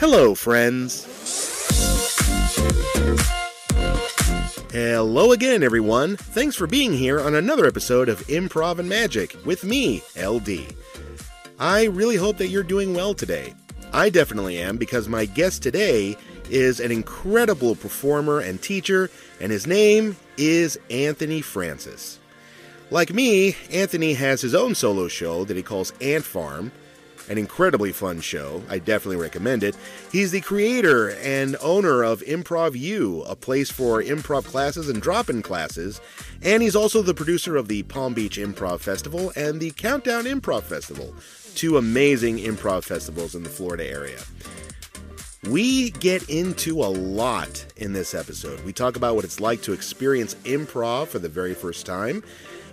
Hello, friends. Hello again, everyone. Thanks for being here on another episode of Improv and Magic with me, LD. I really hope that you're doing well today. I definitely am because my guest today is an incredible performer and teacher, and his name is Anthony Francis. Like me, Anthony has his own solo show that he calls Ant Farm, an incredibly fun show. I definitely recommend it. He's the creator and owner of Improv U, a place for improv classes and drop in classes, and he's also the producer of the Palm Beach Improv Festival and the Countdown Improv Festival, two amazing improv festivals in the Florida area. We get into a lot in this episode. We talk about what it's like to experience improv for the very first time.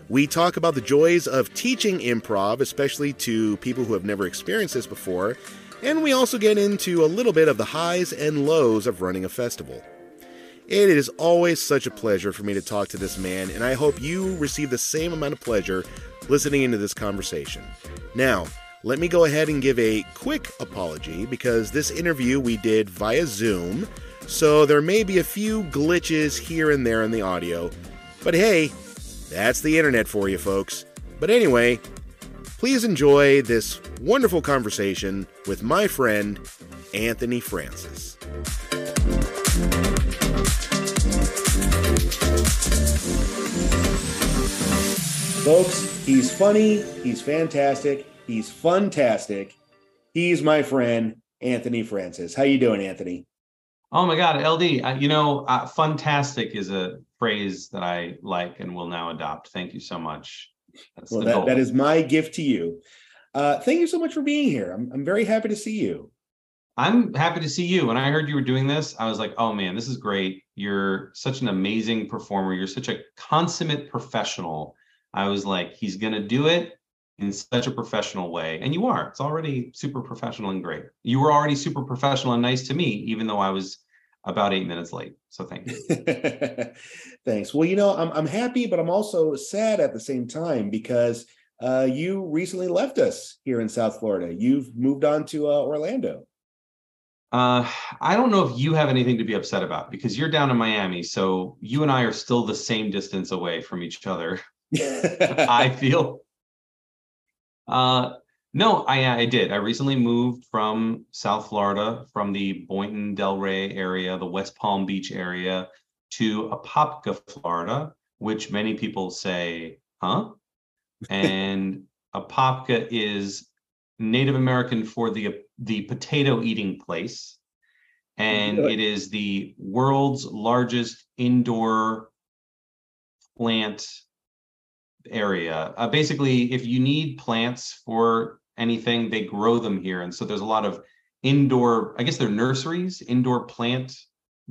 We talk about the joys of teaching improv, especially to people who have never experienced this before, and we also get into a little bit of the highs and lows of running a festival. It is always such a pleasure for me to talk to this man, and I hope you receive the same amount of pleasure listening into this conversation. Now, let me go ahead and give a quick apology because this interview we did via Zoom, so there may be a few glitches here and there in the audio. But hey, that's the internet for you, folks. But anyway, please enjoy this wonderful conversation with my friend, Anthony Francis. Folks, he's funny, he's fantastic, he's funtastic. He's my friend, Anthony Francis. How you doing, Anthony? Oh my God, LD, uh, you know, uh, fantastic is a phrase that I like and will now adopt. Thank you so much. That's well, that, that is my gift to you. Uh, thank you so much for being here. I'm, I'm very happy to see you. I'm happy to see you. When I heard you were doing this, I was like, oh man, this is great. You're such an amazing performer. You're such a consummate professional. I was like, he's going to do it in such a professional way. And you are. It's already super professional and great. You were already super professional and nice to me, even though I was about eight minutes late. So thank you. Thanks. Well, you know, I'm I'm happy, but I'm also sad at the same time because uh, you recently left us here in South Florida. You've moved on to uh, Orlando. Uh, I don't know if you have anything to be upset about because you're down in Miami, so you and I are still the same distance away from each other. I feel. Uh, no, I I did. I recently moved from South Florida, from the Boynton Delray area, the West Palm Beach area, to Apopka, Florida, which many people say, huh? And Apopka is Native American for the the potato eating place, and it is the world's largest indoor plant area. Uh, basically, if you need plants for anything, they grow them here. And so there's a lot of indoor, I guess they're nurseries, indoor plant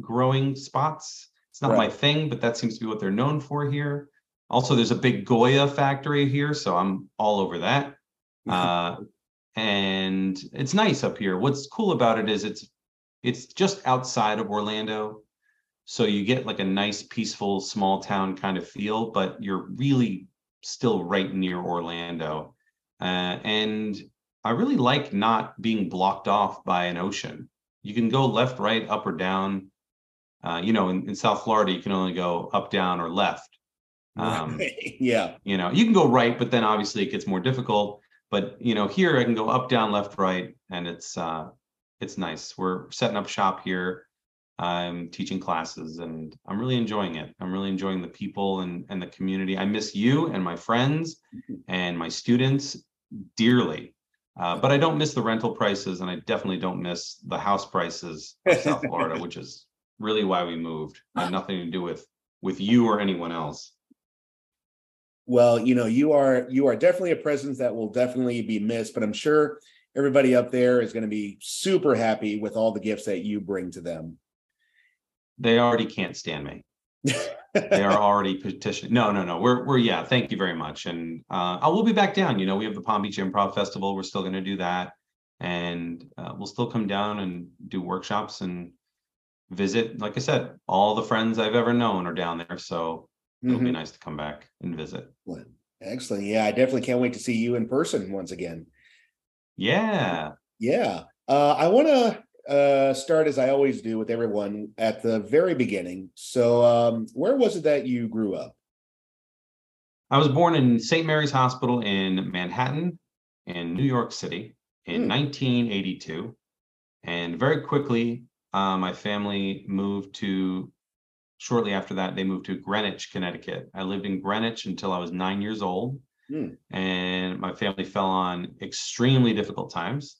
growing spots. It's not right. my thing, but that seems to be what they're known for here. Also, there's a big Goya factory here, so I'm all over that. Uh, and it's nice up here. What's cool about it is it's it's just outside of Orlando, so you get like a nice, peaceful, small town kind of feel, but you're really still right near Orlando. Uh, and I really like not being blocked off by an ocean. You can go left, right, up, or down. Uh, you know, in, in, South Florida, you can only go up, down, or left. Um, yeah. You know, you can go right, but then obviously it gets more difficult. But you know, here I can go up, down, left, right, and it's uh, it's nice. We're setting up shop here. I'm teaching classes and I'm really enjoying it. I'm really enjoying the people and, and the community. I miss you and my friends and my students dearly. Uh, but I don't miss the rental prices and I definitely don't miss the house prices of South Florida, which is really why we moved. Had nothing to do with with you or anyone else. Well, you know, you are you are definitely a presence that will definitely be missed, but I'm sure everybody up there is going to be super happy with all the gifts that you bring to them they already can't stand me. They are already petitioning. No, no, no. We're we're yeah. Thank you very much. And uh, I will be back down. You know, we have the Palm Beach Improv Festival. We're still going to do that, and uh, we'll still come down and do workshops and visit. Like I said, all the friends I've ever known are down there. So it'll mm-hmm. be nice to come back and visit. Well, excellent. Yeah, I definitely can't wait to see you in person once again. Yeah. Yeah. Uh, I want to uh, start as I always do with everyone at the very beginning. So, um, where was it that you grew up? I was born in St. Mary's Hospital in Manhattan, in New York City, in hmm. 1982, and very quickly, uh, my family moved to. Shortly after that, they moved to Greenwich, Connecticut. I lived in Greenwich until I was nine years old, hmm. and my family fell on extremely difficult times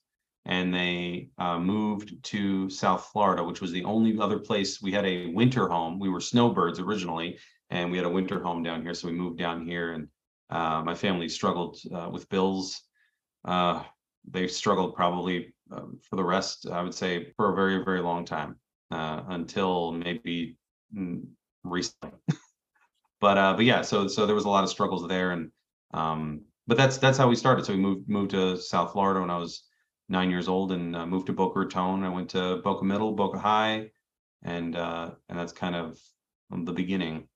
and they uh, moved to South Florida, which was the only other place we had a winter home. We were snowbirds originally, and we had a winter home down here, so we moved down here. And uh, my family struggled uh, with bills. Uh, they struggled probably um, for the rest, I would say, for a very, very long time uh, until maybe mm, recently. but uh, but yeah, so so there was a lot of struggles there, and um, but that's that's how we started. So we moved moved to South Florida when I was nine years old and uh, moved to Boca Raton. I went to Boca Middle, Boca High, and uh, and that's kind of the beginning.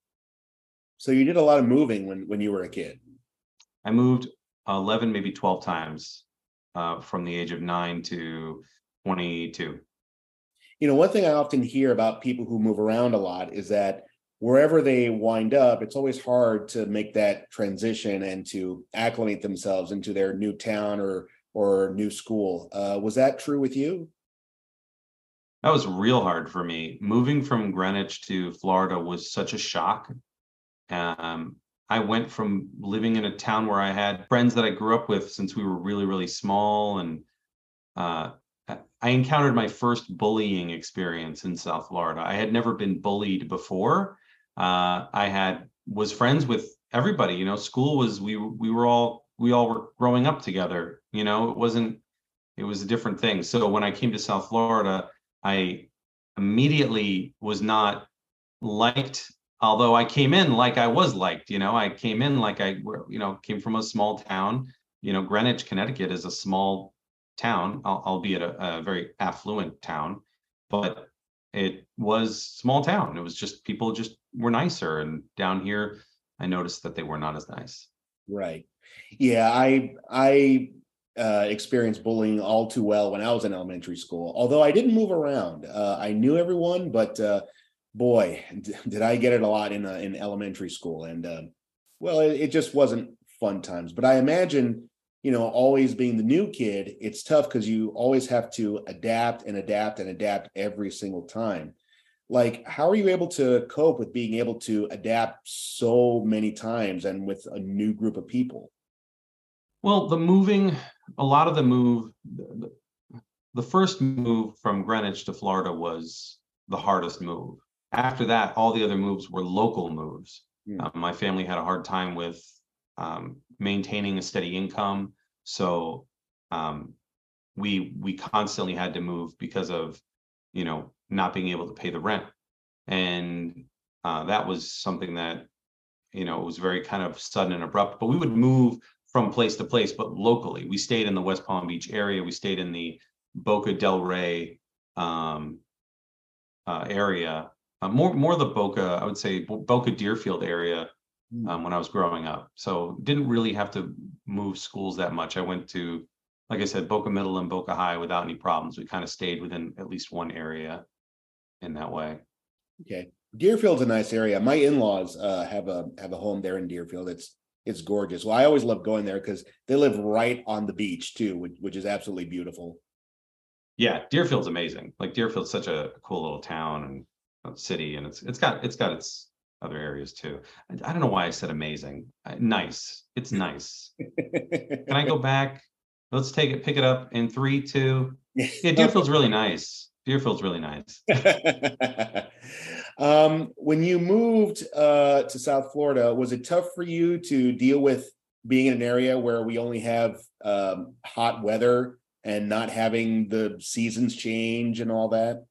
So you did a lot of moving when when you were a kid. I moved eleven, maybe twelve times uh, from the age of nine to twenty-two. You know, one thing I often hear about people who move around a lot is that wherever they wind up, it's always hard to make that transition and to acclimate themselves into their new town or or new school. Uh, was that true with you? That was real hard for me. Moving from Greenwich to Florida was such a shock. Um, I went from living in a town where I had friends that I grew up with since we were really, really small. And uh, I encountered my first bullying experience in South Florida. I had never been bullied before. Uh, I had was friends with everybody. You know, school was we we were all we all were growing up together. You know, it wasn't, it was a different thing. So when I came to South Florida, I immediately was not liked, although I came in like I was liked. You know, I came in like I, you know, came from a small town. You know, Greenwich, Connecticut is a small town, albeit a, a very affluent town, but it was small town. It was just people just were nicer. And down here, I noticed that they were not as nice. Right. Yeah, I I uh, experienced bullying all too well when I was in elementary school. Although I didn't move around, uh, I knew everyone, but uh, boy, did I get it a lot in uh, in elementary school. And uh, well, it, it, just wasn't fun times. But I imagine, you know, always being the new kid, it's tough because you always have to adapt and adapt and adapt every single time. Like, how are you able to cope with being able to adapt so many times and with a new group of people? Well, the moving, a lot of the move, the, the first move from Greenwich to Florida was the hardest move. After that, all the other moves were local moves. Mm. Um, my family had a hard time with um, maintaining a steady income, so um, we we constantly had to move because of you know not being able to pay the rent, and uh, that was something that you know it was very kind of sudden and abrupt. But we would move from place to place, but locally. We stayed in the West Palm Beach area. We stayed in the Boca Delray um, uh, area, uh, more more the Boca, I would say Boca Deerfield area hmm. um, when I was growing up. So didn't really have to move schools that much. I went to, like I said, Boca Middle and Boca High without any problems. We kind of stayed within at least one area in that way. Okay. Deerfield's a nice area. My in-laws uh, have a have a home there in Deerfield. It's it's gorgeous. Well, I always love going there because they live right on the beach too, which, which is absolutely beautiful. Yeah, Deerfield's amazing. Like Deerfield's such a cool little town and uh, city, and it's it's got it's got its other areas too. I, I don't know why I said amazing. nice. It's nice. Can I go back? Let's take it, pick it up in three, two. Yeah, Deerfield's really nice. Deerfield's really nice. um, when you moved uh, to South Florida, was it tough for you to deal with being in an area where we only have um, hot weather and not having the seasons change and all that?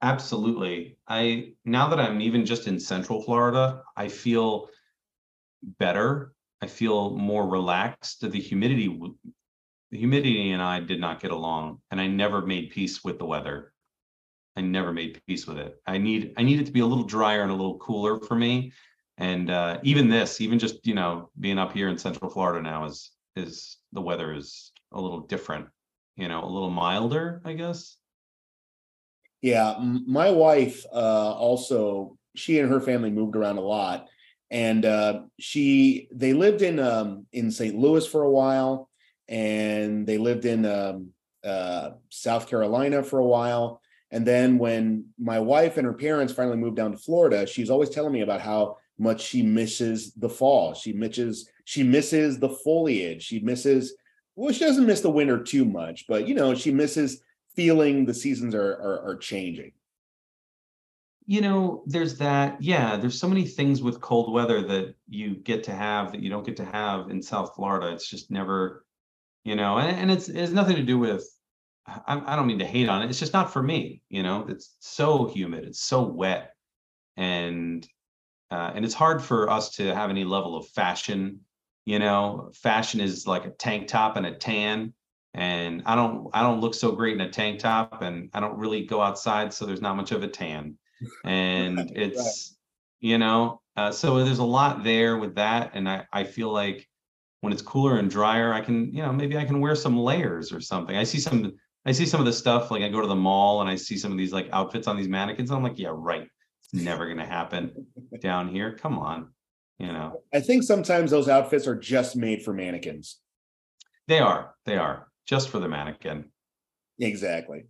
Absolutely. I now that I'm even just in Central Florida, I feel better. I feel more relaxed. The humidity the humidity and I did not get along, and I never made peace with the weather. I never made peace with it. I need I need it to be a little drier and a little cooler for me. And uh, even this, even just you know being up here in Central Florida now is is the weather is a little different. You know, a little milder, I guess. Yeah, my wife uh, also she and her family moved around a lot, and uh, she they lived in um, in St. Louis for a while, and they lived in um, uh, South Carolina for a while. And then when my wife and her parents finally moved down to Florida, she's always telling me about how much she misses the fall. She misses she misses the foliage. She misses well, she doesn't miss the winter too much, but you know, she misses feeling the seasons are are, are changing. You know, there's that. Yeah, there's so many things with cold weather that you get to have that you don't get to have in South Florida. It's just never, you know, and, and it's it has nothing to do with I, I don't mean to hate on it. It's just not for me. You know, it's so humid. It's so wet, and uh, and it's hard for us to have any level of fashion. You know, fashion is like a tank top and a tan, and I don't I don't look so great in a tank top, and I don't really go outside, so there's not much of a tan, and it's right. you know, uh, so there's a lot there with that, and I I feel like when it's cooler and drier, I can, you know, maybe I can wear some layers or something. I see some I see some of the stuff like I go to the mall and I see some of these like outfits on these mannequins. And I'm like, yeah, right. It's never gonna happen down here. Come on, you know. I think sometimes those outfits are just made for mannequins. They are. They are just for the mannequin. Exactly.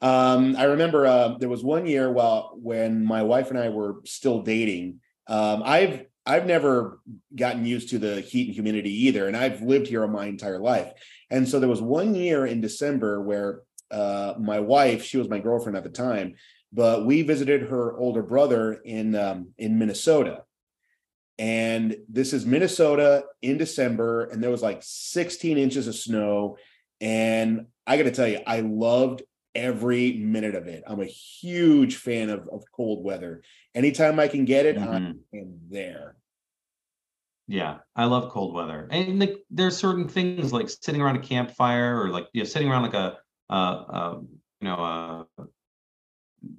Um, I remember uh, there was one year while when my wife and I were still dating. Um, I've I've never gotten used to the heat and humidity either, and I've lived here my entire life. And so there was one year in December where uh, my wife, she was my girlfriend at the time, but we visited her older brother in um, in Minnesota. And this is Minnesota in December, and there was like 16 inches of snow. And I got to tell you, I loved every minute of it. I'm a huge fan of, of cold weather. Anytime I can get it, mm-hmm. I am there. Yeah, I love cold weather, and like there's certain things like sitting around a campfire or like you know sitting around like a uh, uh you know uh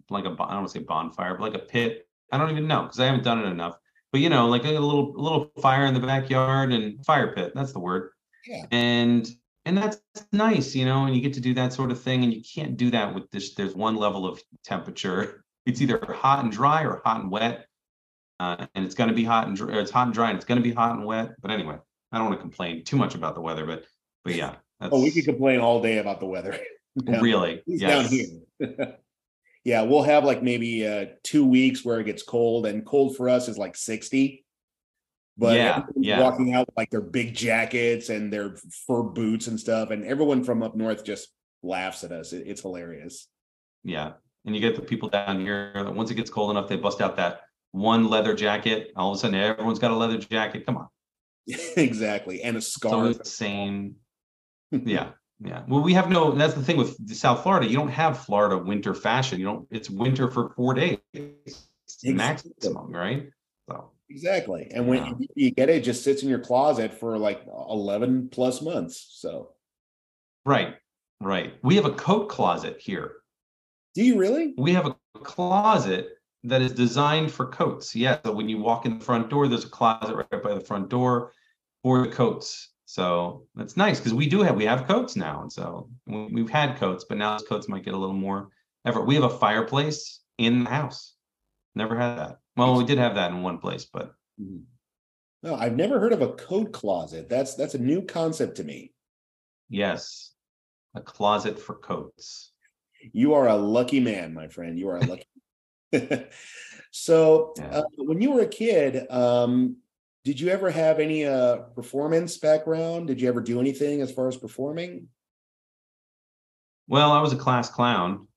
like a I don't want to say bonfire, but like a pit. I don't even know because I haven't done it enough. But you know, like a little a little fire in the backyard and fire pit. That's the word. Yeah. And and that's nice, you know, and you get to do that sort of thing, and you can't do that with this. There's one level of temperature. It's either hot and dry or hot and wet uh, and it's going to be hot and dry, it's hot and dry, and it's going to be hot and wet. But anyway, I don't want to complain too much about the weather, but but yeah. oh, we could complain all day about the weather. really? Yes. Down here. yeah, we'll have like maybe uh, two weeks where it gets cold, and cold for us is like sixty. But yeah, yeah. walking out with like their big jackets and their fur boots and stuff, and everyone from up north just laughs at us. It, it's hilarious. Yeah, and you get the people down here. Once it gets cold enough, they bust out that one leather jacket. All of a sudden, everyone's got a leather jacket. Come on. exactly. And a scarf. So same. yeah. Yeah. Well, we have no, that's the thing with South Florida. You don't have Florida winter fashion. You don't, it's winter for four days exactly. maximum, right? So exactly. And when you, you get it, it just sits in your closet for like 11 plus months. So, right. Right. We have a coat closet here. Do you really? We have a closet that is designed for coats. Yeah. So when you walk in the front door, there's a closet right by the front door for the coats. So that's nice because we do have we have coats now, and so we've had coats, but now those coats might get a little more effort. We have a fireplace in the house. Never had that. Well, we did have that in one place, but mm-hmm. no, I've never heard of a coat closet. That's that's a new concept to me. Yes, a closet for coats. You are a lucky man, my friend. You are a lucky so yeah. uh, when you were a kid um, did you ever have any uh, performance background? Did you ever do anything as far as performing? Well i was a class clown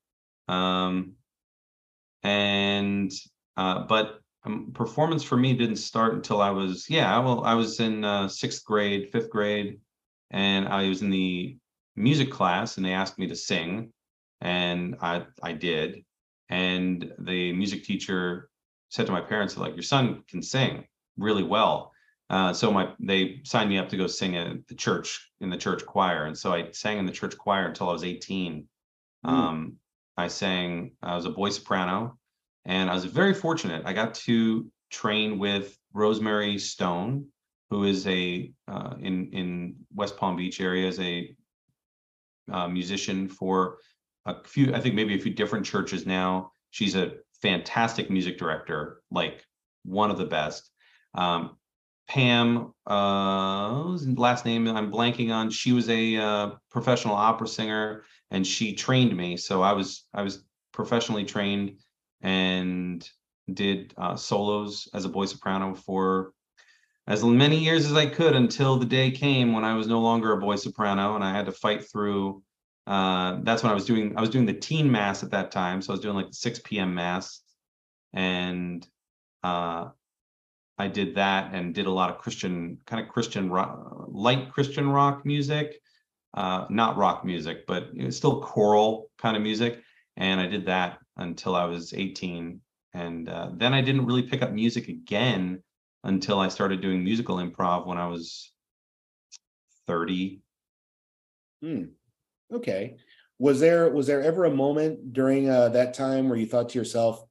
um, and uh, but um, performance for me didn't start until i was yeah well i was in uh, sixth grade fifth grade and i was in the music class and they asked me to sing and i i did and the music teacher said to my parents like your son can sing really well. Uh, so my they signed me up to go sing at the church in the church choir. And so i sang in the church choir until i was 18 mm. um, i sang i was a boy soprano and i was very fortunate. I got to train with rosemary stone who is a uh, in in west palm beach area is a uh, musician for a few, I think maybe a few different churches now. She's a fantastic music director, like one of the best. Um, Pam, uh, last name I'm blanking on. She was a uh, professional opera singer, and she trained me. So I was I was professionally trained and did uh, solos as a boy soprano for as many years as I could until the day came when I was no longer a boy soprano and I had to fight through. Uh, that's when I was doing I was doing the teen mass at that time, so I was doing like the 6 p.m. mass, and uh, I did that and did a lot of Christian kind of Christian rock, light Christian rock music, uh, not rock music, but it was still choral kind of music, and I did that until I was 18, and uh, then I didn't really pick up music again until I started doing musical improv when I was 30. Hmm. Okay. Was there was there ever a moment during uh, that time where you thought to yourself,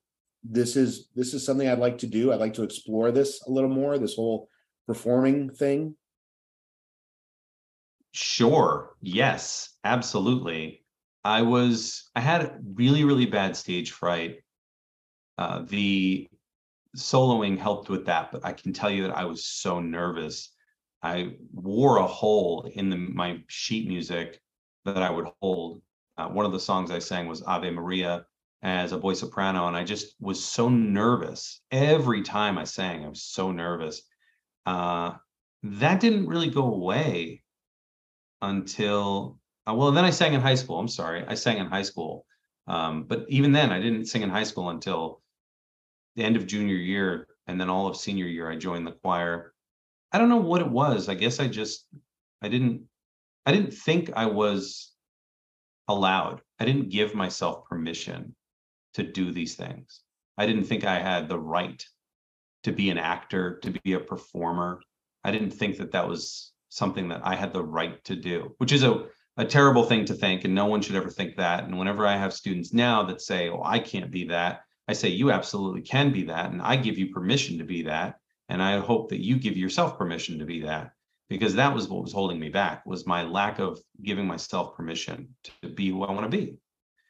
"This is this is something I'd like to do. I'd like to explore this a little more. This whole performing thing." Sure. Yes. Absolutely. I was. I had really really bad stage fright. Uh, the soloing helped with that, but I can tell you that I was so nervous. I wore a hole in the, my sheet music that I would hold. Uh, one of the songs I sang was Ave Maria as a boy soprano, and I just was so nervous every time I sang. I was so nervous. Uh, that didn't really go away until uh, well, then I sang in high school. I'm sorry, I sang in high school, um, but even then, I didn't sing in high school until the end of junior year and then all of senior year i joined the choir i don't know what it was i guess i just i didn't i didn't think i was allowed. I didn't give myself permission to do these things. I didn't think i had the right to be an actor to be a performer. I didn't think that that was something that i had the right to do which is a a terrible thing to think and no one should ever think that. And whenever i have students now that say oh i can't be that I say you absolutely can be that, and I give you permission to be that, and I hope that you give yourself permission to be that, because that was what was holding me back was my lack of giving myself permission to be who I want to be,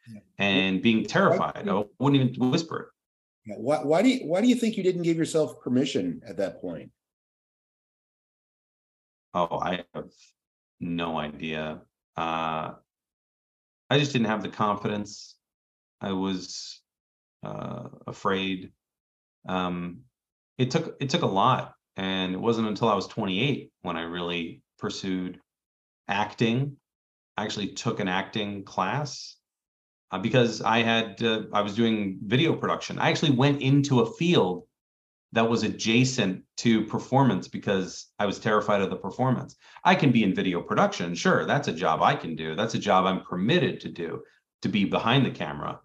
yeah. and being terrified. I wouldn't even whisper it. Yeah. Why, why do you why do you think you didn't give yourself permission at that point? Oh, I have no idea. Uh, I just didn't have the confidence. I was uh, afraid. Um, it took it took a lot, and it wasn't until I was 28 when I really pursued acting. I actually took an acting class uh, because I had uh, I was doing video production. I actually went into a field that was adjacent to performance because I was terrified of the performance. I can be in video production, sure, that's a job I can do. That's a job I'm permitted to do to be behind the camera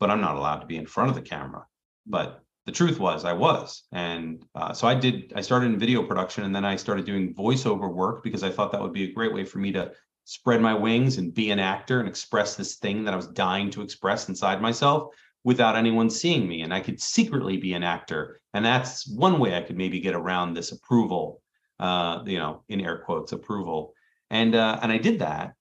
but I'm not allowed to be in front of the camera. But the truth was, I was. And uh, so I did, I started in video production and then I started doing voiceover work because I thought that would be a great way for me to spread my wings and be an actor and express this thing that I was dying to express inside myself without anyone seeing me. And I could secretly be an actor. And that's one way I could maybe get around this approval, uh, you know, in air quotes, approval. And uh, and I did that.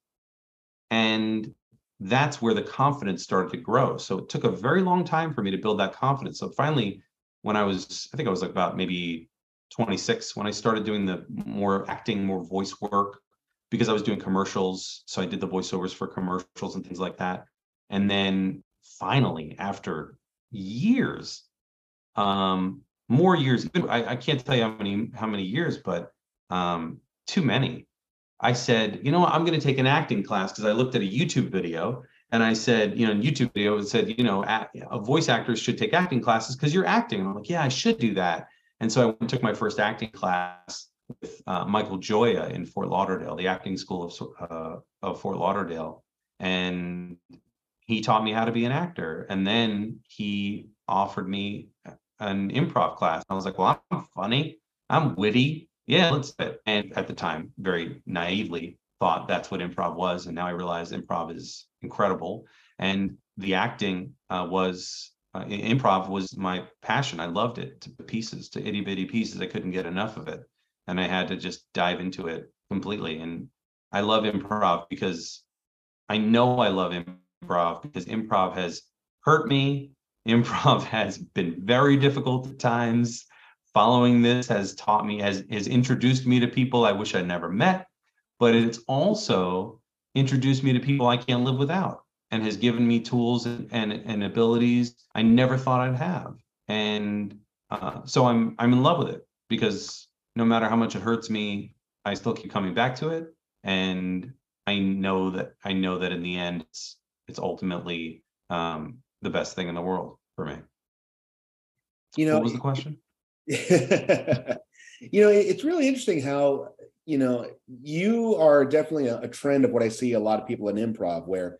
And that's where the confidence started to grow. So it took a very long time for me to build that confidence. So finally, when I was, I think I was like about maybe 26 when I started doing the more acting, more voice work because I was doing commercials. So I did the voiceovers for commercials and things like that. And then finally, after years, um, more years, I, I can't tell you how many how many years, but um, too many. I said, you know what, I'm going to take an acting class because I looked at a YouTube video and I said, you know, in YouTube video, it said, you know, a voice actors should take acting classes because you're acting. And I'm like, yeah, I should do that. And so I took my first acting class with uh, Michael Joya in Fort Lauderdale, the acting school of, uh, of Fort Lauderdale. And he taught me how to be an actor. And then he offered me an improv class. I was like, well, I'm funny, I'm witty, yeah, let's do it. And at the time, very naively thought that's what improv was. And now I realize improv is incredible. And the acting uh, was, uh, improv was my passion. I loved it to pieces, to itty bitty pieces. I couldn't get enough of it. And I had to just dive into it completely. And I love improv because I know I love improv because improv has hurt me. Improv has been very difficult at times. Following this has taught me, has, has introduced me to people I wish I'd never met, but it's also introduced me to people I can't live without and has given me tools and, and, and abilities I never thought I'd have. And uh, so I'm I'm in love with it because no matter how much it hurts me, I still keep coming back to it. And I know that I know that in the end it's it's ultimately um, the best thing in the world for me. You know, what was the question? you know, it's really interesting how you know you are definitely a, a trend of what I see a lot of people in improv where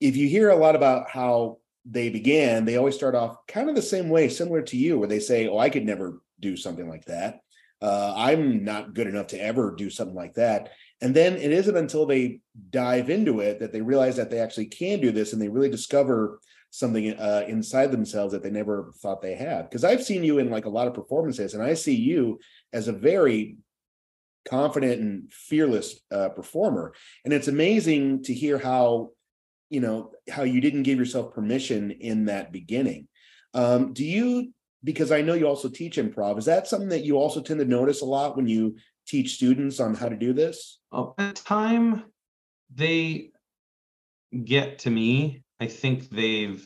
if you hear a lot about how they began, they always start off kind of the same way, similar to you, where they say, "Oh, I could never do something like that. Uh, I'm not good enough to ever do something like that." And then it isn't until they dive into it that they realize that they actually can do this, and they really discover something uh, inside themselves that they never thought they had. Because I've seen you in like a lot of performances, and I see you as a very confident and fearless uh, performer. And it's amazing to hear how you know how you didn't give yourself permission in that beginning. Um, do you? Because I know you also teach improv. Is that something that you also tend to notice a lot when you teach students on how to do this? By the time they get to me, I think they've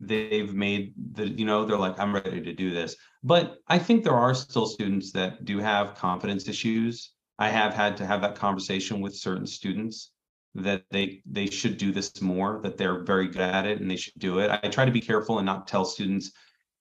they've made the you know they're like i'm ready to do this. But i think there are still students that do have confidence issues. I have had to have that conversation with certain students that they they should do this more that they're very good at it and they should do it. I try to be careful and not tell students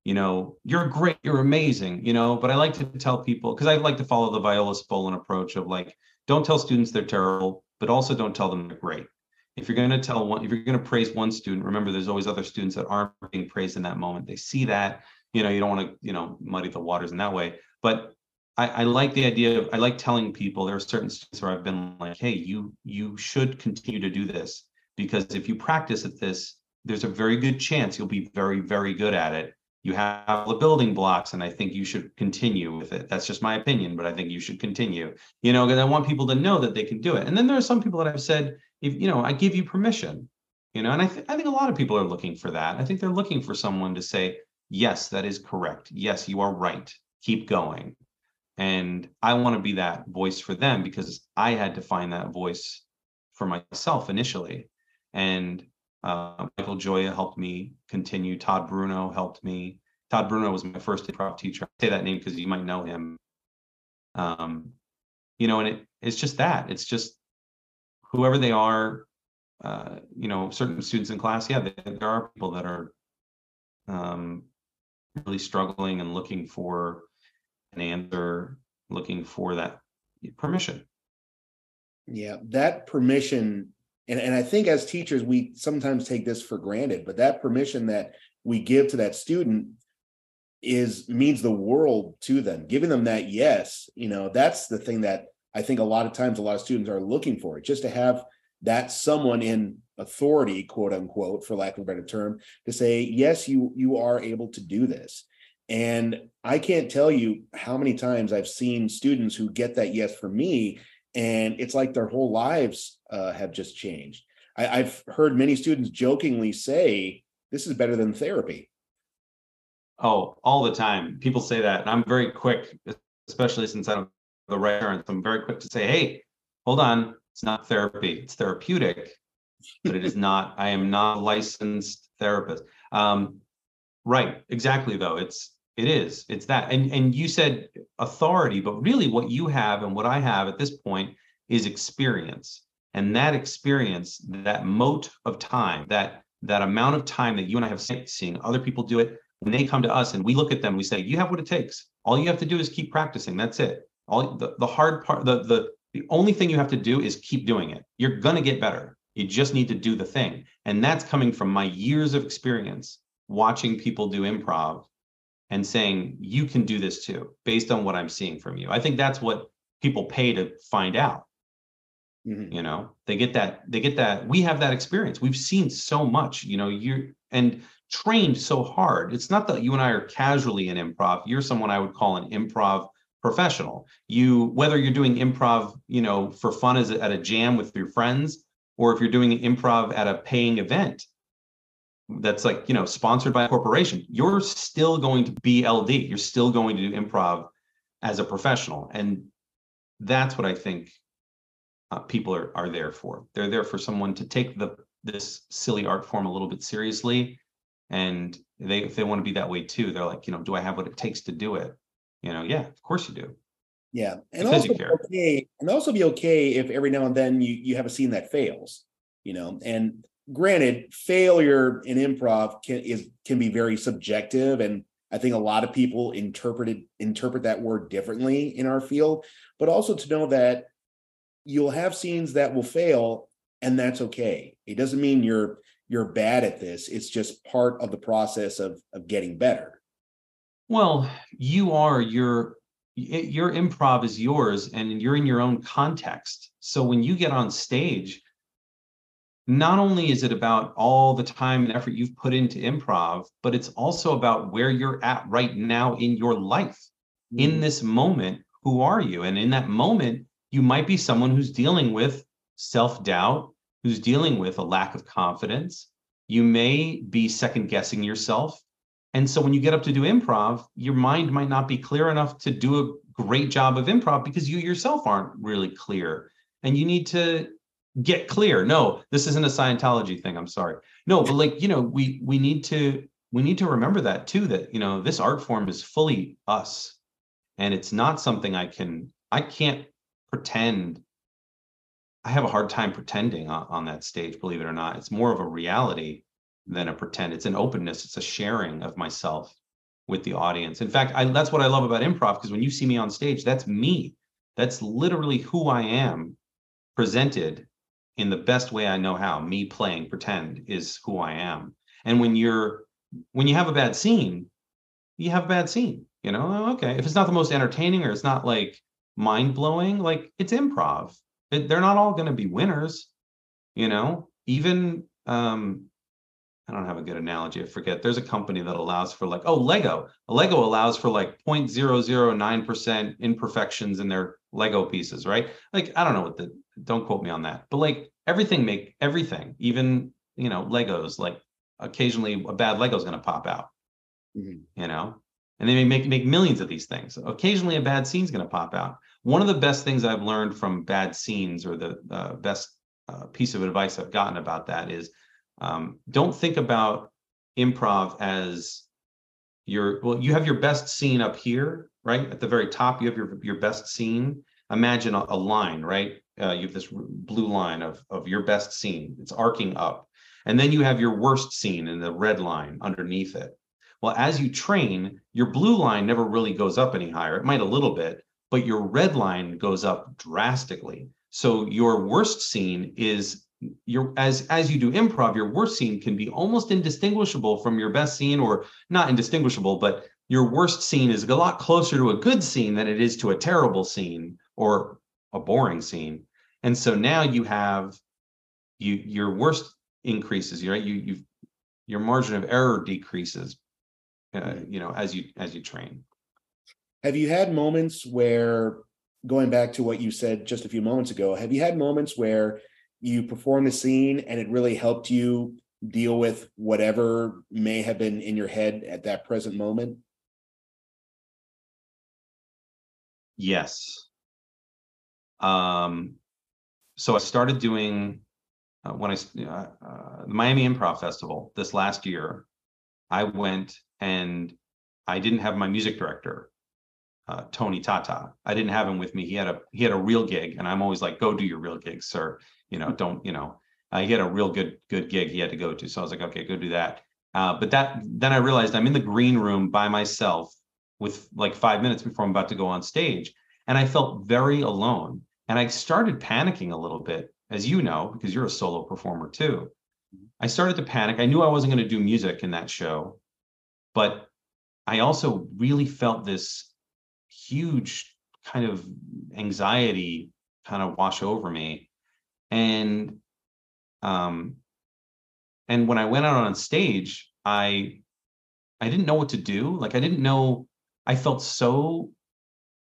you know you're great you're amazing you know but i like to tell people because i like to follow the viola spolin approach of like don't tell students they're terrible but also don't tell them they're great if you're going to tell one if you're going to praise one student remember there's always other students that aren't being praised in that moment. They see that you know you don't want to you know muddy the waters in that way. But I, I like the idea of i like telling people there are certain students where i've been like hey you you should continue to do this because if you practice at this there's a very good chance you'll be very very good at it you have the building blocks and i think you should continue with it. That's just my opinion but i think you should continue you know because i want people to know that they can do it. And then there are some people that i've said if you know i give you permission you know and i, th- I think a lot of people are looking for that. I think they're looking for someone to say yes that is correct. Yes you are right. Keep going. And i want to be that voice for them because i had to find that voice for myself initially. And uh, Michael Joya helped me continue. Todd Bruno helped me. Todd Bruno was my first improv teacher. I say that name because you might know him. Um, you know, and it, it's just that. It's just whoever they are. Uh, you know, certain students in class, yeah, there are people that are um, really struggling and looking for an answer, looking for that permission. Yeah, that permission and, and I think as teachers, we sometimes take this for granted, but that permission that we give to that student is means the world to them. Giving them that yes, you know, that's the thing that I think a lot of times a lot of students are looking for, just to have that someone in authority, quote unquote, for lack of a better term, to say, yes, you you are able to do this. And I can't tell you how many times I've seen students who get that yes from me and it's like their whole lives uh, have just changed. I, I've heard many students jokingly say, "This is better than therapy." Oh, all the time. People say that, and I'm very quick, especially since I'm the right parents. I'm very quick to say, "Hey, hold on, it's not therapy. It's therapeutic, but it is not. I am not a licensed therapist." Um, right, exactly. Though it's it is. It's that. And and you said authority, but really what you have and what I have at this point is experience. And that experience, that moat of time, that that amount of time that you and I have seeing other people do it, when they come to us and we look at them, we say, you have what it takes. All you have to do is keep practicing. That's it. All the, the hard part, the the the only thing you have to do is keep doing it. You're gonna get better. You just need to do the thing. And that's coming from my years of experience watching people do improv and saying you can do this too based on what i'm seeing from you i think that's what people pay to find out mm-hmm. you know they get that they get that we have that experience. We've seen so much you know you and trained so hard. It's not that you and i are casually in improv. You're someone i would call an improv professional. You whether you're doing improv you know for fun as at a jam with your friends or if you're doing improv at a paying event that's like you know sponsored by a corporation you're still going to be ld you're still going to do improv as a professional. And that's what i think uh, people are, are there for. They're there for someone to take the this silly art form a little bit seriously and they if they want to be that way too they're like you know do i have what it takes to do it? You know yeah of course you do. Yeah and because also be okay and also be okay if every now and then you you have a scene that fails you know? And granted failure in improv can is can be very subjective and i think a lot of people interpreted interpret that word differently in our field but also to know that you'll have scenes that will fail and that's okay. It doesn't mean you're you're bad at this. It's just part of the process of of getting better. Well you are your your improv is yours and you're in your own context. So when you get on stage not only is it about all the time and effort you've put into improv but it's also about where you're at right now in your life. Mm. in this moment who are you? And in that moment you might be someone who's dealing with self-doubt who's dealing with a lack of confidence. You may be second guessing yourself. And so when you get up to do improv, your mind might not be clear enough to do a great job of improv because you yourself aren't really clear. And you need to get clear. No, this isn't a Scientology thing. I'm sorry. No, but like, you know, we we need to we need to remember that too that, you know, this art form is fully us. And it's not something I can I can't pretend I have a hard time pretending on, on that stage, believe it or not. It's more of a reality than a pretend. It's an openness, it's a sharing of myself with the audience. In fact, I, that's what I love about improv because when you see me on stage, that's me. That's literally who I am presented in the best way I know how. Me playing pretend is who I am. And when you're when you have a bad scene, you have a bad scene. You know, oh, okay. If it's not the most entertaining or it's not like mind blowing, like it's improv. They're not all going to be winners you know? Even um i don't have a good analogy i forget. There's a company that allows for like oh lego. Lego allows for like 0.009% imperfections in their lego pieces right? Like i don't know what the don't quote me on that but like everything make everything even you know legos like occasionally a bad lego is going to pop out mm-hmm. you know and they may make make millions of these things occasionally a bad scene is going to pop out one of the best things I've learned from bad scenes, or the uh, best uh, piece of advice I've gotten about that, is um, don't think about improv as your well. You have your best scene up here, right at the very top. You have your your best scene. Imagine a, a line, right? Uh, you have this blue line of of your best scene. It's arcing up, and then you have your worst scene in the red line underneath it. Well, as you train, your blue line never really goes up any higher. It might a little bit, but your red line goes up drastically. So your worst scene is your as as you do improv, your worst scene can be almost indistinguishable from your best scene, or not indistinguishable, but your worst scene is a lot closer to a good scene than it is to a terrible scene or a boring scene. And so now you have you your worst increases, right? You you your margin of error decreases, uh, you know, as you as you train. Have you had moments where, going back to what you said just a few moments ago, have you had moments where you performed the scene and it really helped you deal with whatever may have been in your head at that present moment? Yes. Um, so I started doing uh, when I uh, uh, the Miami Improv Festival this last year. I went and I didn't have my music director uh, Tony Tata. I didn't have him with me. He had a he had a real gig, and I'm always like, "Go do your real gig, sir." You know, don't you know? Uh, he had a real good good gig he had to go to, so I was like, "Okay, go do that." Uh, but that then I realized I'm in the green room by myself with like five minutes before I'm about to go on stage, and I felt very alone. And I started panicking a little bit, as you know, because you're a solo performer too. I started to panic. I knew I wasn't going to do music in that show, but I also really felt this huge kind of anxiety kind of wash over me and um and when i went out on stage i i didn't know what to do like i didn't know i felt so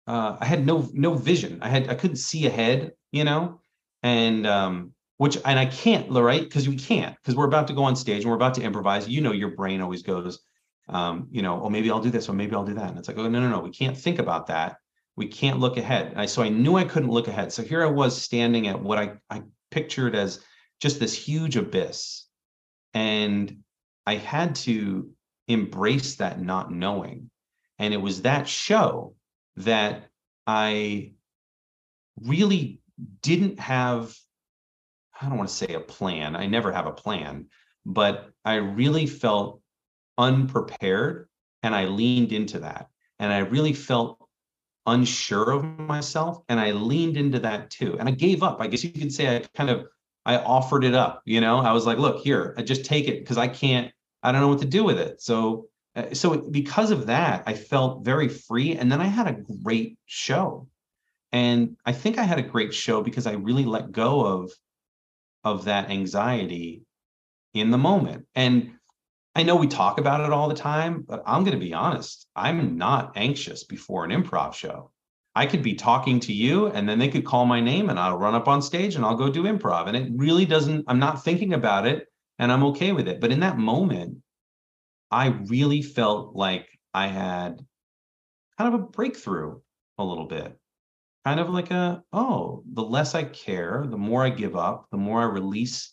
uh i had no no vision i had i couldn't see ahead you know and um which and I can't, right? Because we can't, because we're about to go on stage and we're about to improvise. You know, your brain always goes, um, you know, oh, maybe I'll do this, or maybe I'll do that. And it's like, oh, no, no, no, we can't think about that. We can't look ahead. And I, so I knew I couldn't look ahead. So here I was standing at what I, I pictured as just this huge abyss. And I had to embrace that not knowing. And it was that show that I really didn't have, I don't want to say a plan. I never have a plan, but I really felt unprepared and I leaned into that. And I really felt unsure of myself and I leaned into that too. And I gave up. I guess you could say I kind of I offered it up, you know. I was like, look, here, I just take it because I can't I don't know what to do with it. So uh, so because of that, I felt very free and then I had a great show. And I think I had a great show because I really let go of of that anxiety in the moment. And I know we talk about it all the time, but I'm going to be honest. I'm not anxious before an improv show. I could be talking to you and then they could call my name and I'll run up on stage and I'll go do improv. And it really doesn't, I'm not thinking about it and I'm okay with it. But in that moment, I really felt like I had kind of a breakthrough a little bit. Kind of like a, oh, the less I care, the more I give up, the more I release